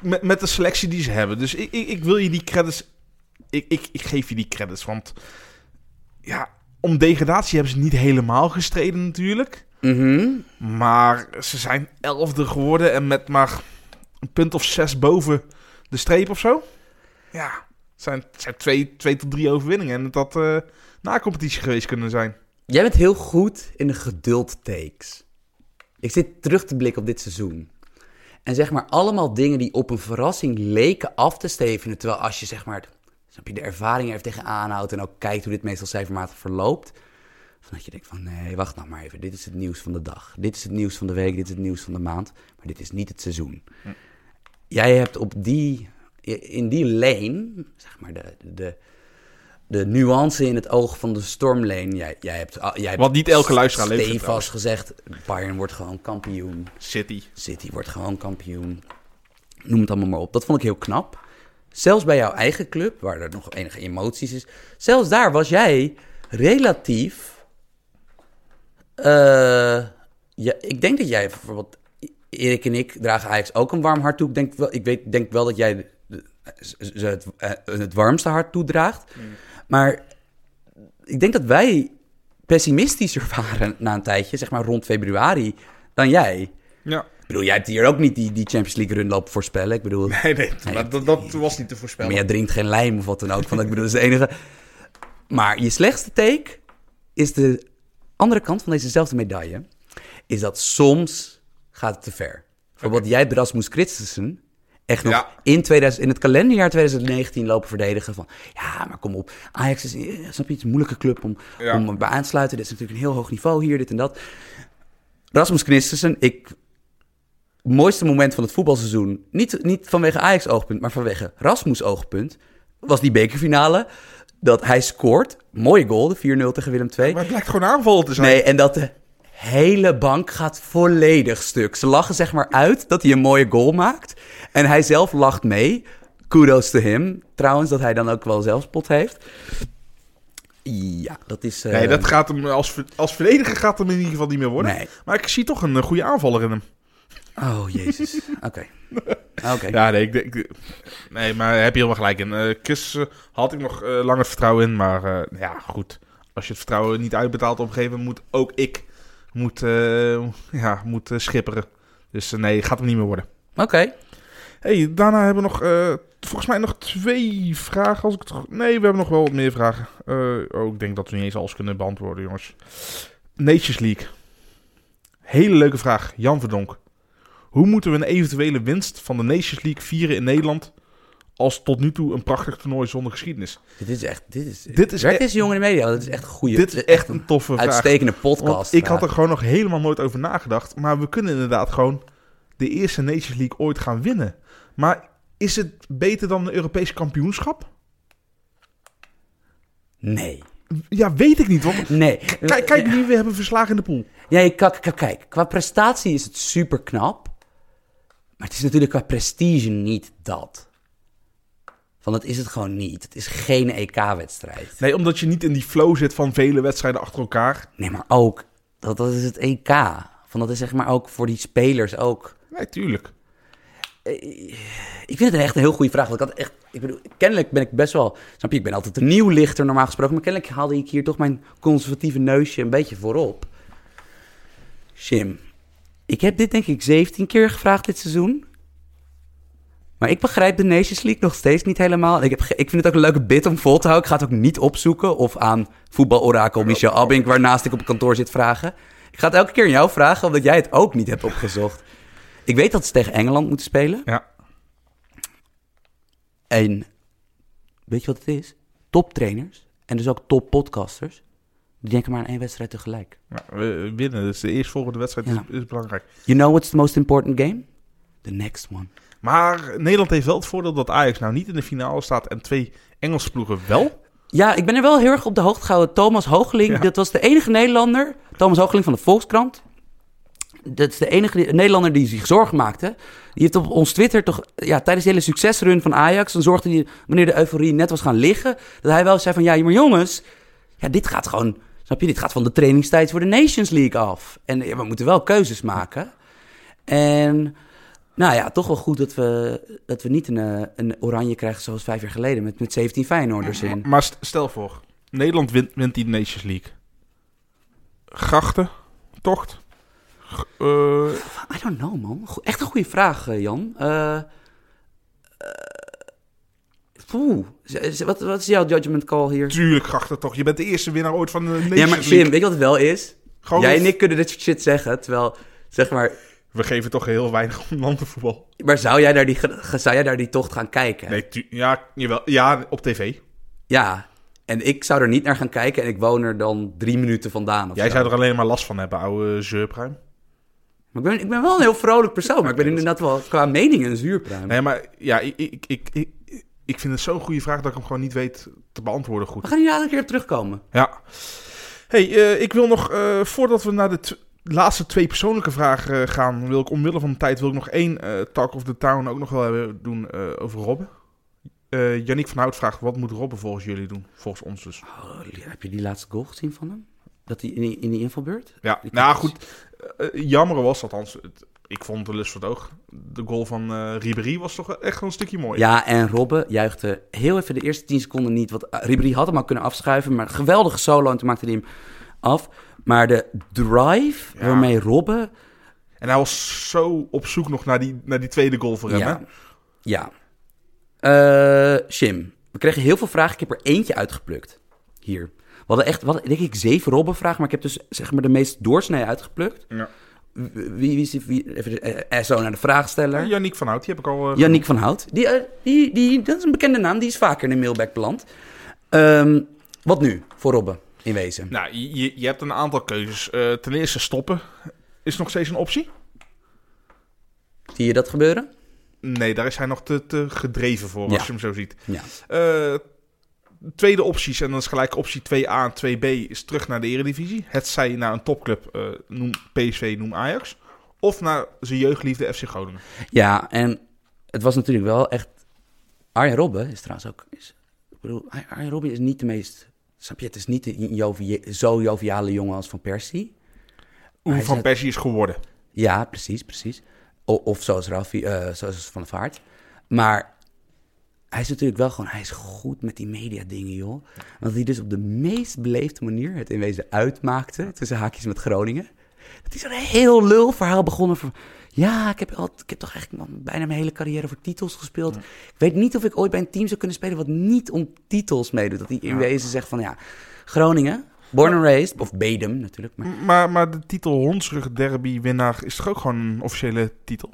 met, met de selectie die ze hebben. Dus ik, ik, ik wil je die credits... Ik, ik, ik geef je die credits, want... Ja, om degradatie hebben ze niet helemaal gestreden natuurlijk. Mhm. Maar ze zijn elfde geworden en met maar een punt of zes boven de streep of zo. Ja, het zijn, het zijn twee, twee tot drie overwinningen. En dat had eh na competitie geweest kunnen zijn. Jij bent heel goed in de geduld takes. Ik zit terug te blikken op dit seizoen. En zeg maar allemaal dingen die op een verrassing leken af te stevenen. Terwijl als je zeg maar snap je, de ervaring er even tegenaan houdt en ook kijkt hoe dit meestal cijfermatig verloopt. Van dat je denkt van nee, wacht nou maar even. Dit is het nieuws van de dag. Dit is het nieuws van de week. Dit is het nieuws van de maand. Maar dit is niet het seizoen. Jij hebt op die, in die lane, zeg maar de, de, de nuance in het oog van de stormlane. Jij, jij hebt, jij hebt Wat niet elke luisteraar leeft, stevast gezegd, Bayern wordt gewoon kampioen. City. City wordt gewoon kampioen. Noem het allemaal maar op. Dat vond ik heel knap. Zelfs bij jouw eigen club, waar er nog enige emoties is. Zelfs daar was jij relatief. eh, ja, ik denk dat jij bijvoorbeeld. Erik en ik dragen Ajax ook een warm hart toe. Ik denk wel, ik weet, denk wel dat jij het, eh, het warmste hart toedraagt. Maar ik denk dat wij pessimistischer waren na een tijdje, zeg maar rond februari, dan jij. Ja. Ik bedoel, jij hebt hier ook niet die, die Champions League run lopen voorspellen. Ik bedoel, Nee, nee, dat, dat was niet te voorspellen. maar jij drinkt geen lijm of wat dan ook. Van, ik bedoel, dat is de enige. Maar je slechtste take is de andere kant van dezezelfde medaille. Is dat soms gaat het te ver. Bijvoorbeeld, jij hebt Rasmus Christensen echt nog Ja. in, 2000, in het kalenderjaar 2019 lopen verdedigen. Van ja, maar kom op. Ajax is, eh, snap je, het een moeilijke club om, Ja. om bij aan te sluiten. Dit is natuurlijk een heel hoog niveau hier, dit en dat. Rasmus Christensen, ik het mooiste moment van het voetbalseizoen, niet, niet vanwege Ajax oogpunt, maar vanwege Rasmus oogpunt, was die bekerfinale. Dat hij scoort, mooie goal, de 4-0 tegen Willem II. Maar het lijkt gewoon aanvallen te zijn. Nee, en dat de hele bank gaat volledig stuk. Ze lachen zeg maar uit dat hij een mooie goal maakt. En hij zelf lacht mee. Kudos to him. Trouwens, dat hij dan ook wel zelfspot heeft. Ja, dat is... eh, Nee, dat gaat hem als, als verdediger gaat hem in ieder geval niet meer worden. Nee. Maar ik zie toch een eh, goede aanvaller in hem. Oh, jezus. Oké. Oké. Ja, nee, ik, denk- ik- nee maar daar heb je helemaal gelijk in. Eh Chris eh, had ik nog eh, lang het vertrouwen in, maar eh, ja, goed. Als je het vertrouwen niet uitbetaalt op een gegeven moment, moet ook ik moet, eh, ja, moet eh, schipperen. Dus eh, nee, gaat hem niet meer worden. Oké. Hey, daarna hebben we nog, eh, volgens mij nog twee vragen. Als ik het... Nee, we hebben nog wel wat meer vragen. Eh, oh, ik denk dat we niet eens alles kunnen beantwoorden, jongens. Nations League. Hele leuke vraag. Jan Verdonk. Hoe moeten we een eventuele winst van de Nations League vieren in Nederland... als tot nu toe een prachtig toernooi zonder geschiedenis? Dit is echt... Dit is, Dit is e- jongen in de media? Dat is echt een goede... Dit is echt een toffe vraag. uitstekende podcast. Want ik had er gewoon nog helemaal nooit over nagedacht. Maar we kunnen inderdaad gewoon de eerste Nations League ooit gaan winnen. Maar is het beter dan een Europees kampioenschap? Nee. Ja, weet ik niet. Want Nee. kijk, kijk wie we hebben verslagen in de pool. Ja, kijk, kijk, qua prestatie is het super knap. Maar het is natuurlijk qua prestige niet dat. Van dat is het gewoon niet. Het is geen EK-wedstrijd. Nee, omdat je niet in die flow zit van vele wedstrijden achter elkaar. Nee, maar ook, dat, dat is het EK. Van dat is zeg maar ook voor die spelers ook. Nee, tuurlijk. Ik vind het echt een heel goede vraag. Want ik echt, ik bedoel, kennelijk ben ik best wel, snap je, ik ben altijd een nieuw lichter normaal gesproken. Maar kennelijk haalde ik hier toch mijn conservatieve neusje een beetje voorop. Jim, ik heb dit denk ik 17 keer gevraagd dit seizoen. Maar ik begrijp de Nations League nog steeds niet helemaal. Ik, heb, ik vind het ook een leuke bit om vol te houden. Ik ga het ook niet opzoeken of aan voetbalorakel Michel Abink, waarnaast ik op kantoor zit, vragen. Ik ga het elke keer aan jou vragen, omdat jij het ook niet hebt opgezocht. Ik weet dat ze tegen Engeland moeten spelen. Ja. En weet je wat het is? Toptrainers en dus ook toppodcasters, die denken maar aan één wedstrijd tegelijk. ja we winnen. Dus de eerstvolgende wedstrijd Ja. is, is belangrijk. You know what's the most important game? The next one. Maar Nederland heeft wel het voordeel dat Ajax nou niet in de finale staat en twee Engelse ploegen wel. Ja, ik ben er wel heel erg op de hoogte gehouden. Thomas Hoogeling, Ja. dat was de enige Nederlander. Thomas Hoogeling van de Volkskrant. Dat is de enige Nederlander die zich zorgen maakte. Die heeft op ons Twitter toch, ja, tijdens de hele succesrun van Ajax, dan zorgde hij, wanneer de euforie net was gaan liggen, dat hij wel zei van, ja, maar jongens, ja, dit gaat gewoon, snap je, dit gaat van de trainingstijd voor de Nations League af. En ja, we moeten wel keuzes maken. En, nou ja, toch wel goed dat we, dat we niet een, eh, een oranje krijgen zoals vijf jaar geleden, met, met 17 Feyenoorders in. Maar st- stel voor, Nederland wint, wint die Nations League. Grachten, tocht. Eh, I don't know, man. Go- Echt een goede vraag, eh, Jan. Eh, eh, Oeh, wat, wat is jouw judgment call hier? tuurlijk grachten toch. Je bent de eerste winnaar ooit van de Nations Ja, maar. Jim, weet je wat het wel is? Gewoon- Jij en ik kunnen dit soort shit zeggen, terwijl, zeg maar... We geven toch heel weinig om landenvoetbal. Maar zou jij daar die, zou jij daar die tocht gaan kijken? Nee, ja, jawel. ja, op tv. Ja, en ik zou er niet naar gaan kijken en ik woon er dan drie minuten vandaan Jij zo. zou er alleen maar last van hebben, oude zeurpruim. Maar ik ben, ik ben wel een heel vrolijk persoon, maar ik ben inderdaad wel qua mening een zuurpruim. Nee, maar ja, ik, ik, ik, ik, ik vind het zo'n goede vraag dat ik hem gewoon niet weet te beantwoorden goed. We gaan hier een keer op terugkomen. Ja. hey, eh, ik wil nog, eh, voordat we naar de laatste twee persoonlijke vragen eh, gaan, wil ik omwille van de tijd wil ik nog één Talk of the Town ook nog wel hebben doen over Robben. Yannick van Hout vraagt, wat moet Robben volgens jullie doen? Volgens ons dus. Oh, heb je die laatste goal gezien van hem? Dat hij in die, in die invalbeurt? Ja, nou goed. Eh, eh, jammer was althans, het, ik vond een lust voor het oog. De goal van eh Ribéry was toch echt een stukje mooi. Ja, en Robben juichte heel even de eerste 10 seconden niet. Want uh, Ribéry had hem al kunnen afschuiven, maar een geweldige solo en toen maakte hij hem af. Maar de drive Ja. waarmee Robben... En hij was zo op zoek nog naar die, naar die tweede goal voor hem. hè? Ja. ja. Eh, Shim, we kregen heel veel vragen. Ik heb er eentje uitgeplukt. Hier. We hadden echt, hadden, denk ik, zeven Robben-vragen. Maar ik heb dus zeg maar de meest doorsnee uitgeplukt. Ja. Wie, wie is? Wie, even eh, eh, zo naar de vraagsteller. Yannick van Hout, die heb ik al... eh, Yannick van Hout. Die, die, die, dat is een bekende naam. Die is vaker in de mailback beland. Ehm, wat nu voor Robben, in wezen? Nou, je, je hebt een aantal keuzes. Ten eerste stoppen. Is nog steeds een optie? Zie je dat gebeuren? Nee, daar is hij nog te, te gedreven voor, Ja. als je hem zo ziet. Ja. Tweede opties, en dan is gelijk optie 2A en 2B, is terug naar de eredivisie. Het zij naar een topclub, eh, noem PSV, noem Ajax. Of naar zijn jeugdliefde FC Groningen. Ja, en het was natuurlijk wel echt... Arjen Robben is trouwens ook... Is, ik bedoel, Arjen Robben is niet de meest... Snap je, het is niet jovie- zo joviale jongen als Van Persie. Hoe Van Persie is geworden. Ja, precies, precies. O- of zoals Raffi, eh, zoals Van der Vaart. Maar hij is natuurlijk wel gewoon, hij is goed met die media dingen, joh. Want hij dus op de meest beleefde manier het in wezen uitmaakte, tussen haakjes met Groningen. Dat hij zo'n heel lul verhaal begonnen van, ja, ik heb, al, ik heb toch eigenlijk bijna mijn hele carrière voor titels gespeeld. Ik weet niet of ik ooit bij een team zou kunnen spelen wat niet om titels meedoet. Dat hij in wezen zegt van, ja, Groningen, born and raised, of Bedum natuurlijk, maar... Maar, maar de titel Hondsrug Derby winnaar is toch ook gewoon een officiële titel?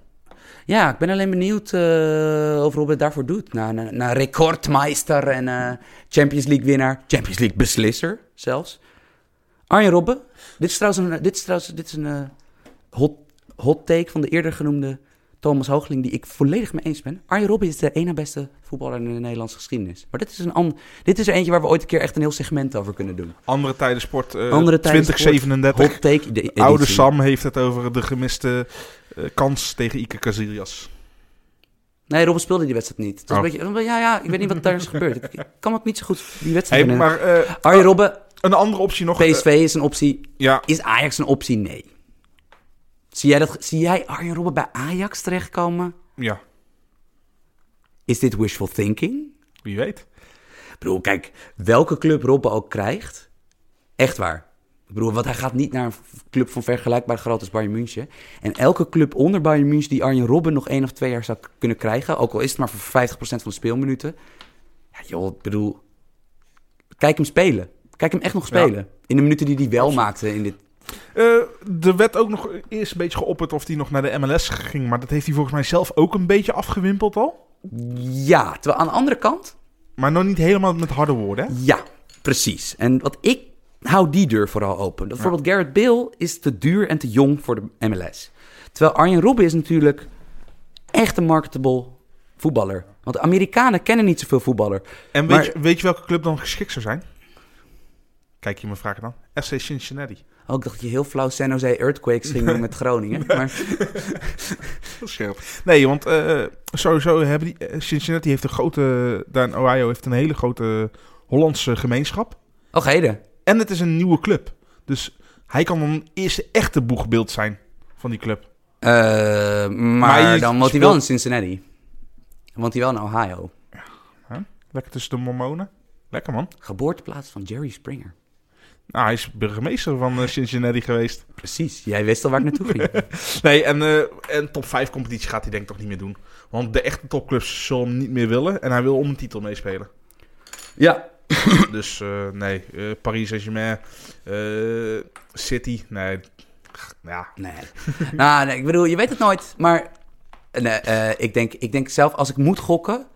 Ja, ik ben alleen benieuwd eh of Robert daarvoor doet. Na, na, na recordmeister en eh, Champions League winnaar. Champions League beslisser zelfs. Arjen Robben. Dit is trouwens een, dit is trouwens, dit is een eh, hot, hot take van de eerder genoemde Thomas Hoogling... die ik volledig mee eens ben. Arjen Robben is de ene beste voetballer in de Nederlandse geschiedenis. Maar dit is, een an, dit is er eentje waar we ooit een keer echt een heel segment over kunnen doen. Andere tijden sport, eh, Andere tijden 2037. Hot take. de. Oude Sam heeft het over de gemiste eh, kans tegen Ike Casillas. Nee, Robben speelde die wedstrijd niet. Het was Oh. een beetje, ja, ja, ik weet niet wat daar is gebeurd. Ik, kan ook niet zo goed die wedstrijd Hey, maar eh, Arjen Robben, een andere optie nog. eh, PSV is een optie. ja, Is Ajax een optie? Nee. Zie jij, dat, zie jij Arjen Robben bij Ajax terechtkomen? ja, Is dit wishful thinking? wie weet. Ik bedoel, kijk, welke club Robben ook krijgt, echt waar. Ik bedoel, want hij gaat niet naar een club van vergelijkbare grootte als Bayern München. En elke club onder Bayern München die Arjen Robben nog één of twee jaar zou kunnen krijgen, ook al is het maar voor 50% van de speelminuten. Ja, joh, ik bedoel, kijk hem spelen. Kijk hem echt nog Ja. spelen. In de minuten die hij wel maakte in dit Eh, er werd ook nog eerst een beetje geopperd of hij nog naar de MLS ging. Maar dat heeft hij volgens mij zelf ook een beetje afgewimpeld al. Ja, terwijl aan de andere kant, Maar nog niet helemaal met harde woorden. Hè? ja, precies. En wat ik hou die deur vooral open. Bijvoorbeeld Garrett Bale is te duur en te jong voor de MLS. Terwijl Arjen Robben is natuurlijk echt een marketable voetballer. Want de Amerikanen kennen niet zoveel voetballer. En weet, Maar- je, weet je welke club dan geschikt zou zijn? Kijk je me vragen dan. FC Cincinnati. Ik dacht dat je heel flauw San Jose Earthquakes ging doen met Groningen. Maar scherp. Nee, want eh, sowieso hebben die... eh, Cincinnati heeft een grote... Daar in Ohio heeft een hele grote Hollandse gemeenschap. oh, heden. En het is een nieuwe club. Dus hij kan dan een eerste echte boegbeeld zijn van die club. Eh, maar dan woont hij wel in Cincinnati. Dan woont hij wel in Ohio. Lekker tussen de mormonen. Lekker man. Geboorteplaats van Jerry Springer. Nou, hij is burgemeester van eh, Cincinnati geweest. Precies, jij wist al waar ik naartoe ging. Nee, en, eh, en top 5 competitie gaat hij denk ik toch niet meer doen. Want de echte topclubs zullen hem niet meer willen. En hij wil om een titel meespelen. ja, Dus eh, nee, Paris Saint-Germain, City, nee. Ja, nee. nou, nee, ik bedoel, je weet het nooit, maar nee, ik, denk, ik denk zelf, als ik moet gokken,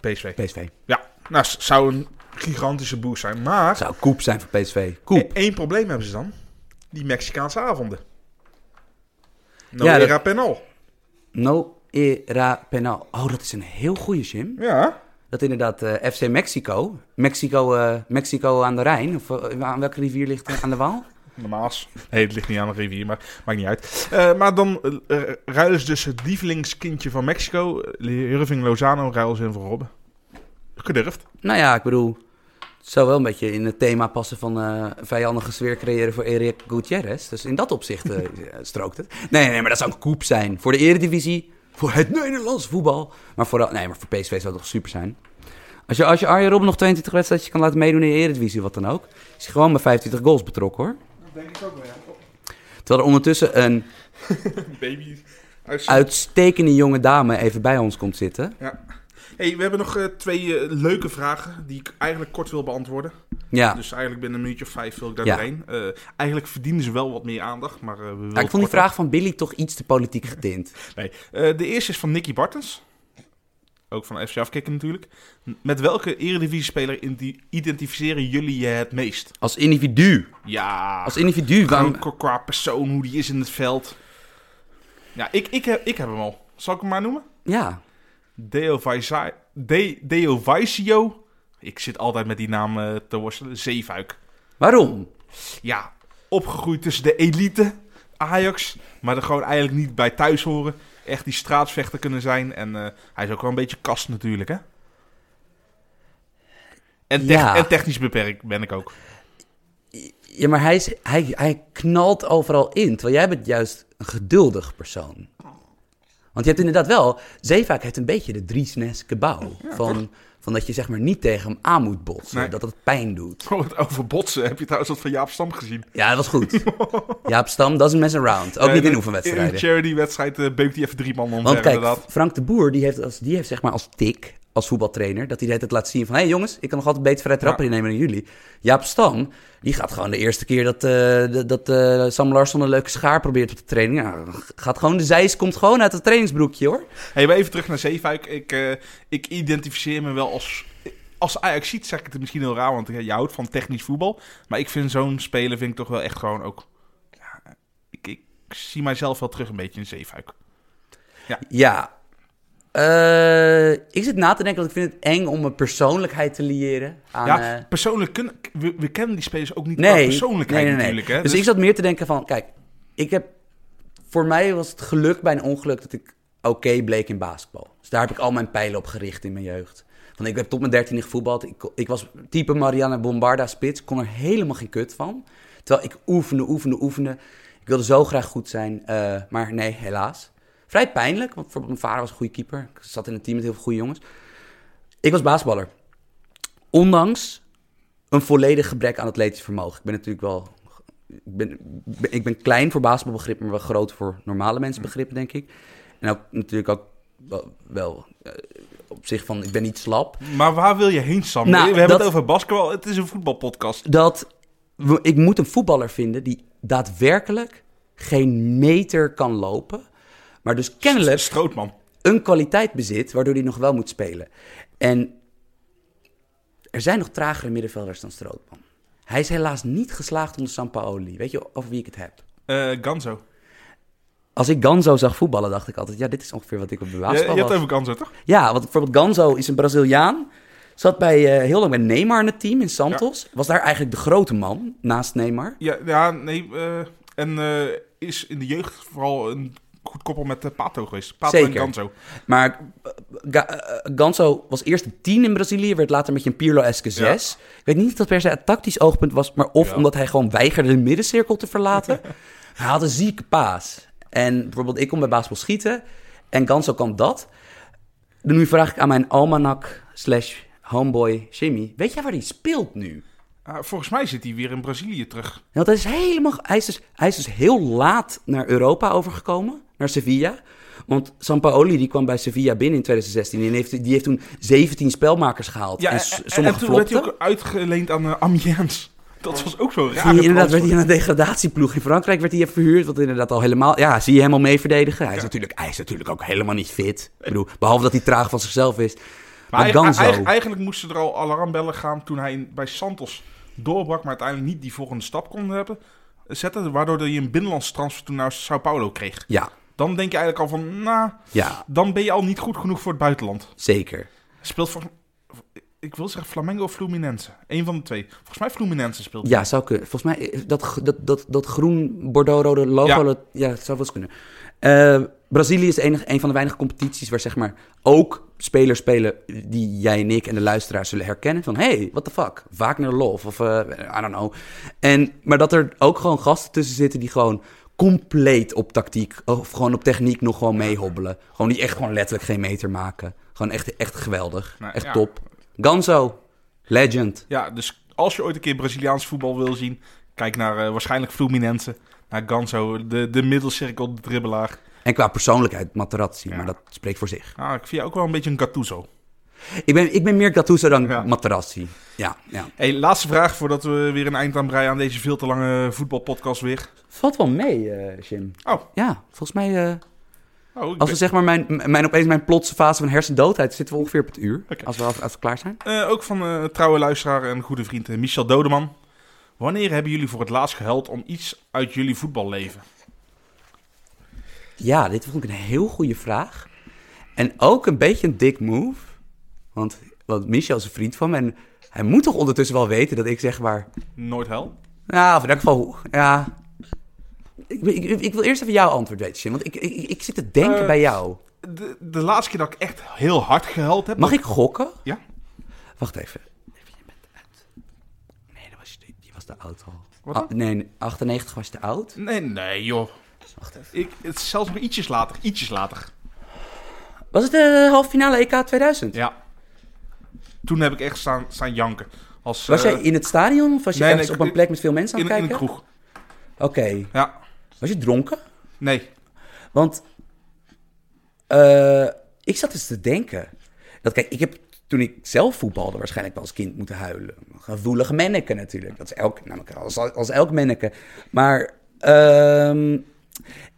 PSV. PSV. Ja, nou, zou een gigantische boost zijn. Maar Zou koep zijn voor PSV. Koep. e- één probleem hebben ze dan. Die Mexicaanse avonden. No Ja, dat- era penal. No era penal. Oh, dat is een heel goede, Jim. Ja. Dat inderdaad eh, FC Mexico, Mexico, eh, Mexico aan de Rijn, of eh, aan welke rivier ligt het? Aan de Waal? De Maas. Nee, het ligt niet aan de rivier, maar maakt niet uit. Maar dan ruilen ze dus het lievelingskindje van Mexico, Irving Lozano, ruilen ze in voor Robben. Gedurfd. Nou ja, ik bedoel, het zou wel een beetje in het thema passen van eh vijandige sfeer creëren voor Erik Gutierrez. Dus in dat opzicht eh, strookt het. Nee, nee, maar dat zou een koep zijn. Voor de eredivisie, voor het Nederlandse voetbal. Maar vooral, nee, maar voor PSV zou het toch super zijn. Als je, als je Arjen Robben nog 22 wedstrijdjes kan laten meedoen in de eredivisie, wat dan ook. Is hij gewoon met 25 goals betrokken hoor. Dat denk ik ook wel, ja. Terwijl er ondertussen een Baby. Uit... uitstekende jonge dame even bij ons komt zitten. Ja. Hey, we hebben nog eh, twee eh, leuke vragen die ik eigenlijk kort wil beantwoorden. Ja, Dus eigenlijk binnen een minuutje of vijf wil ik daar Ja. doorheen. Eh, eigenlijk verdienen ze wel wat meer aandacht, maar we willen Ja, ik vond die vraag van Billy toch iets te politiek getint. Nee. De eerste is van Nicky Bartens. Ook van FC Afkikken natuurlijk. Met welke eredivisie-speler identificeren jullie je het meest? Als individu. Ja, Als individu. waarom- qua- qua persoon, hoe die is in het veld. Ja, ik, ik, heb, ik heb hem al. Zal ik hem maar noemen? Ja, Deo, Vaisa- De, Deo Vaisio. Ik zit altijd met die naam eh, te worstelen. Zeefuik. waarom? Ja, opgegroeid tussen de elite Ajax. Maar er gewoon eigenlijk niet bij thuis horen. Echt die straatsvechter kunnen zijn. En eh, hij is ook wel een beetje kast natuurlijk, hè? En, tech- Ja. en technisch beperkt ben ik ook. Ja, maar hij, is, hij, hij knalt overal in. Terwijl jij bent juist een geduldig persoon. Want je hebt inderdaad wel... Zeevaak heeft een beetje de Driesneske bouw. van, van dat je zeg maar niet tegen hem aan moet botsen. Nee. Dat het pijn doet. Oh, het over botsen. Heb je trouwens wat van Jaap Stam gezien? Ja, dat was goed. Jaap Stam, doesn't mess around. Ook Eh, niet in In oefenwedstrijden. een charity-wedstrijd eh, beukt hij even drie man omver, Want kijk, inderdaad. Frank de Boer, die heeft, als, die heeft zeg maar als tik, als voetbaltrainer, dat hij het laat zien van, hé hey jongens, ik kan nog altijd beter vrij trappen Ja. innemen dan jullie. Jaap Stam, die gaat gewoon de eerste keer dat, eh, dat- eh, Sam Larsson een leuke schaar probeert op de training. Ja, gaat gewoon, de zeis komt gewoon uit het trainingsbroekje hoor. Hey, maar even terug naar Zeefuik. Ik, eh, ik identificeer me wel als... Als Ajax ziet, zeg ik het misschien heel raar, want je houdt van technisch voetbal. Maar ik vind zo'n speler vind ik toch wel echt gewoon ook... Ja, ik, ik zie mijzelf wel terug een beetje in Zeefuik. Ja, Eh, ik zit na te denken, want ik vind het eng om mijn persoonlijkheid te liëren aan... ja, eh, persoonlijk kunnen... We, we kennen die spelers ook niet Nee, qua persoonlijkheid nee, nee, nee. natuurlijk. Hè? Dus, ik zat meer te denken van, kijk, ik heb, voor mij was het geluk bij een ongeluk dat ik oké bleek in basketbal. Dus daar heb ik al mijn pijlen op gericht in mijn jeugd. Van, ik heb tot mijn dertiende gevoetbald. Ik, ik was type Marianne Bombarda spits, kon er helemaal geen kut van. Terwijl ik oefende, oefende, oefende. Ik wilde zo graag goed zijn, eh, maar nee, helaas. Vrij pijnlijk, want bijvoorbeeld mijn vader was een goede keeper. Ik zat in een team met heel veel goede jongens. Ik was basketballer. Ondanks een volledig gebrek aan atletisch vermogen. Ik ben natuurlijk wel. Ik ben, ik ben klein voor basketbalbegrippen, maar wel groot voor normale mensenbegrippen, denk ik. En ook natuurlijk ook wel, wel eh, op zich van, ik ben niet slap. Maar waar wil je heen, Sam? Nou, we hebben dat- het over basketbal. Het is een voetbalpodcast. Dat ik moet een voetballer vinden die daadwerkelijk geen meter kan lopen. Maar dus kennelijk Strootman. een kwaliteit bezit waardoor hij nog wel moet spelen. En er zijn nog tragere middenvelders dan Strootman. Hij is helaas niet geslaagd onder Sampaoli. Weet je over wie ik het heb? Eh Ganzo. Als ik Ganzo zag voetballen, dacht ik altijd... ja, dit is ongeveer wat ik op de Je, basketbal je hebt was. over Ganzo, toch? Ja, want bijvoorbeeld Ganzo is een Braziliaan. Zat bij, eh, heel lang bij Neymar in het team in Santos. Was daar eigenlijk de grote man, naast Neymar. Ja, ja nee. eh, en is in de jeugd vooral een goed koppel met uh, Pato geweest. Pato Zeker. en Ganzo. Maar eh, Ga- eh, Ganso was eerst een 10 in Brazilië, werd later een beetje een Pirlo-eske 6. Ik weet niet of dat per se het tactisch oogpunt was, maar of Ja. omdat hij gewoon weigerde de middencirkel te verlaten. hij had een zieke paas. En bijvoorbeeld, ik kom bij basketbal schieten en Ganso kan dat. Nu vraag ik aan mijn almanak slash homeboy Jimmy. Weet jij waar hij speelt nu? Ah, volgens mij zit hij weer in Brazilië terug. Want hij is helemaal. Hij is, dus, hij is dus heel laat naar Europa overgekomen, naar Sevilla. Want Sampaoli die kwam bij Sevilla binnen in 2016 en heeft, die heeft toen 17 spelmakers gehaald. Ja, en, en, s- en, sommige toen werd hij ook uitgeleend aan uh, Amiens. Dat was ook zo raar. Inderdaad werd hij aan een degradatieploeg. In Frankrijk werd hij verhuurd, wat inderdaad al helemaal... Ja, zie je hem al mee verdedigen. Hij is, natuurlijk, hij is natuurlijk ook helemaal niet fit. Ik bedoel, behalve dat hij traag van zichzelf is. Maar, Maar dan eigen- zo. eigen- eigenlijk moesten er al alarmbellen gaan toen hij bij Santos doorbrak, maar uiteindelijk niet die volgende stap kon hebben, zetten. Waardoor hij een binnenlands transfer toen naar Sao Paulo kreeg. Ja, Dan denk je eigenlijk al van, nou, ja, dan ben je al niet goed genoeg voor het buitenland. zeker. Speelt volgens ik wil zeggen Flamengo of Fluminense. Eén van de twee. Volgens mij Fluminense speelt. Ja, zou kunnen. Volgens mij, eh, dat, dat, dat, dat groen-bordeaux-rode logo, Ja. dat, ja, zou wel eens kunnen. Eh, Brazilië is een van de weinige competities waar zeg maar ook spelers spelen die jij en ik en de luisteraars zullen herkennen. Van, hey, what the fuck? Wagner Love of eh, I don't know. En, maar dat er ook gewoon gasten tussen zitten die gewoon compleet op tactiek of gewoon op techniek nog gewoon meehobbelen. Gewoon die echt gewoon letterlijk geen meter maken. Gewoon echt, echt geweldig. Nou, echt ja. top. Ganzo, legend. Ja, dus als je ooit een keer Braziliaans voetbal wil zien, kijk naar eh, waarschijnlijk Fluminense. Naar Ganso, de, de middelcirkel, de dribbelaar. En qua persoonlijkheid Materazzi, Ja. maar dat spreekt voor zich. Ah, ik vind jou ook wel een beetje een Gattuso. Ik ben, ik ben meer Gattuso dan Ja. Materazzi. Ja, ja. Hey, laatste vraag voordat we weer een eind aan breien aan deze veel te lange voetbalpodcast weer. Valt wel mee, eh, Jim. Oh, Ja, volgens mij... eh, oh als we ben- zeg maar mijn, mijn, opeens mijn plotse fase van hersendoodheid... zitten we ongeveer op het uur. Als, we, als we klaar zijn. Eh, ook van eh trouwe luisteraar en goede vriend Michel Dodeman. Wanneer hebben jullie voor het laatst gehuild om iets uit jullie voetballeven? Ja, dit vond ik een heel goede vraag. En ook een beetje een dik move. Want, want Michel is een vriend van me. En hij moet toch ondertussen wel weten dat ik zeg maar... Nooit hel? Nou, of in elk geval... Ja... Ik, ik, ik wil eerst even jouw antwoord weten, Jim. Want ik, ik, ik zit te denken Eh, bij jou. De, de laatste keer dat ik echt heel hard gehuild heb... Mag dat- ik gokken? Ja? Wacht even. Even, je bent uit. Nee, dat was, je- die was te oud al. Wat Ah, nee, 98 was je te oud. Nee, nee joh. Wacht even. Ik, het is zelfs nog ietsjes later. Ietsjes later. Was het de halve finale EK 2000? Ja. Toen heb ik echt staan, staan janken. Als, Was eh, jij in het stadion of was je nee, ergens nee, op een plek met veel mensen aan in, het in een kijken? kroeg? Oké. Ja. Was je dronken? Nee. Want eh, ik zat dus te denken. Dat, kijk, ik heb toen ik zelf voetbalde waarschijnlijk wel als kind moeten huilen. Een gevoelige manneke natuurlijk. Dat is elk, namelijk als, als elk manneke. Maar ehm,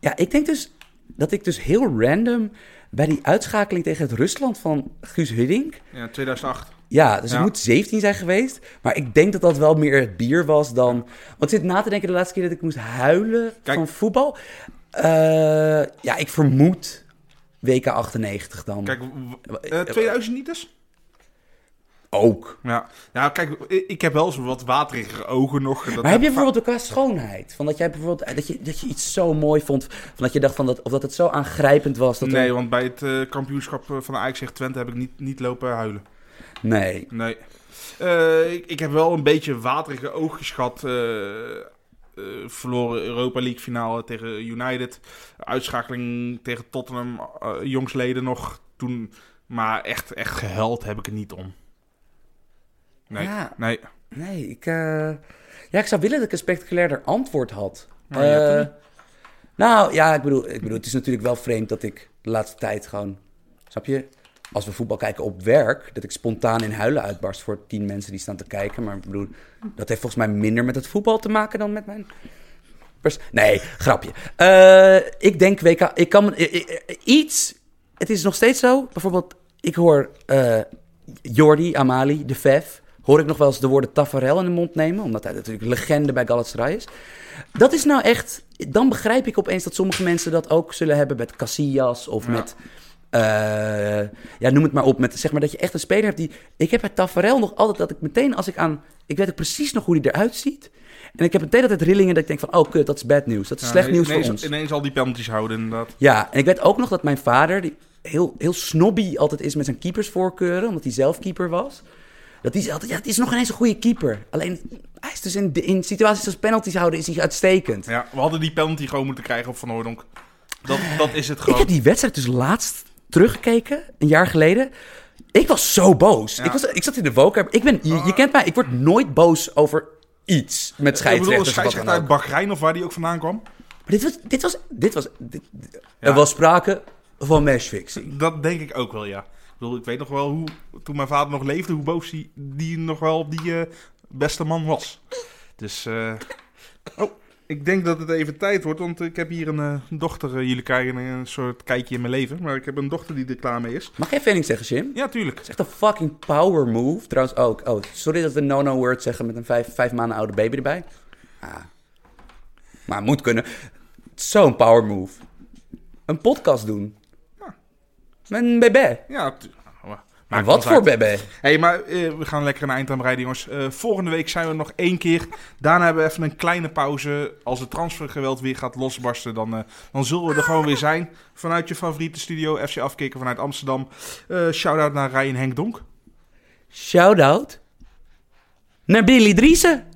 ja, ik denk dus dat ik dus heel random bij die uitschakeling tegen het Rusland van Guus Hiddink... Ja, 2008. Ja, dus Ja. het moet 17 zijn geweest. Maar ik denk dat dat wel meer het bier was dan... Want ik zit na te denken de laatste keer dat ik moest huilen Kijk. van voetbal. Eh, ja, ik vermoed WK 98 dan. Kijk, w- eh, 2000 niet dus? Ook. Ja. ja, kijk, ik- heb wel zo wat waterige ogen nog. Dat Maar heb je bijvoorbeeld ook qua schoonheid? Van dat jij bijvoorbeeld eh, dat je, dat je iets zo mooi vond, van dat je dacht van dat of dat het zo aangrijpend was dat er- Nee, want bij het eh, kampioenschap eh, van de Ajax tegen Twente heb ik niet, niet lopen huilen. nee. Nee. Eh, ik, ik heb wel een beetje waterige oogjes gehad. eh, eh, verloren Europa League finale tegen United. Uitschakeling tegen Tottenham. jongsleden nog toen. Maar echt, echt gehuild heb ik er niet om. Nee, Ja. nee. Nee, ik, eh, ja, ik zou willen dat ik een spectaculairder antwoord had. Maar je hebt Eh, niet. nou, ja, ik bedoel, ik bedoel, het is natuurlijk wel vreemd dat ik de laatste tijd gewoon, snap je, als we voetbal kijken op werk, dat ik spontaan in huilen uitbarst voor tien mensen die staan te kijken. Maar ik bedoel, dat heeft volgens mij minder met het voetbal te maken dan met mijn... Nee, grapje. Eh, ik denk WK, ik kan iets, het is nog steeds zo, bijvoorbeeld, ik hoor eh Jordi, Amali, de Vef, hoor ik nog wel eens de woorden Tafarel in de mond nemen, omdat hij natuurlijk legende bij Galatasaray is. Dat is nou echt. Dan begrijp ik opeens dat sommige mensen dat ook zullen hebben met Casillas of Ja. met. eh, ja, noem het maar op. Met, zeg maar dat je echt een speler hebt die. Ik heb bij Tafarel nog altijd dat ik meteen als ik aan. Ik weet ook precies nog hoe die eruit ziet. En ik heb meteen altijd rillingen dat ik denk van. Oh, kut, dat is bad nieuws. Dat is Ja, slecht nieuws ineens, voor ons. Ineens al die penalties houden, inderdaad. Ja, en ik weet ook nog dat mijn vader. Die heel, heel snobby altijd is met zijn keepersvoorkeuren. Omdat hij zelf keeper was. Dat zei altijd. Ja, het is nog ineens een goede keeper. Alleen. Hij is dus in, in situaties als penalties houden. Is hij uitstekend. Ja, we hadden die penalty gewoon moeten krijgen op Van Hooydonk. Dat, dat is het Ik gewoon. heb die wedstrijd dus laatst teruggekeken, een jaar geleden. Ik was zo boos. Ja. Ik, was, ik zat in de vocab. Ik ben, je, je kent mij, ik word nooit boos over iets met Ik bedoel, scheidsrechters of wat scheidsrechter uit. Bahrein of waar die ook vandaan kwam. Maar dit was, dit was, dit was, dit- Ja. er was sprake van matchfixing. Dat denk ik ook wel, ja. Ik bedoel, ik weet nog wel hoe, toen mijn vader nog leefde, hoe boos die, die nog wel die eh, beste man was. Dus, eh, oh, ik denk dat het even tijd wordt, want ik heb hier een eh, dochter. jullie krijgen een, soort kijkje in mijn leven, maar ik heb een dochter die er klaar mee is. Mag ik even zeggen, Jim? Ja, tuurlijk. Het is echt een fucking power move. Trouwens ook. Oh, sorry dat we no-no word zeggen met een vijf, vijf maanden oude baby erbij. Ah. Maar moet kunnen. Zo'n power move. Een podcast doen. Met een bébé. Ja, tu- maar- wat voor bébé? hey, maar eh, we gaan lekker een eind aan bereiden, jongens. Eh, volgende week zijn we nog één keer. Daarna hebben we even een kleine pauze. Als het transfergeweld weer gaat losbarsten, dan, eh, dan zullen we er gewoon weer zijn. Vanuit je favoriete studio, FC Afkikken vanuit Amsterdam. Eh Shout-out naar Ryan Henk Donk. Shout-out naar Billy Driessen.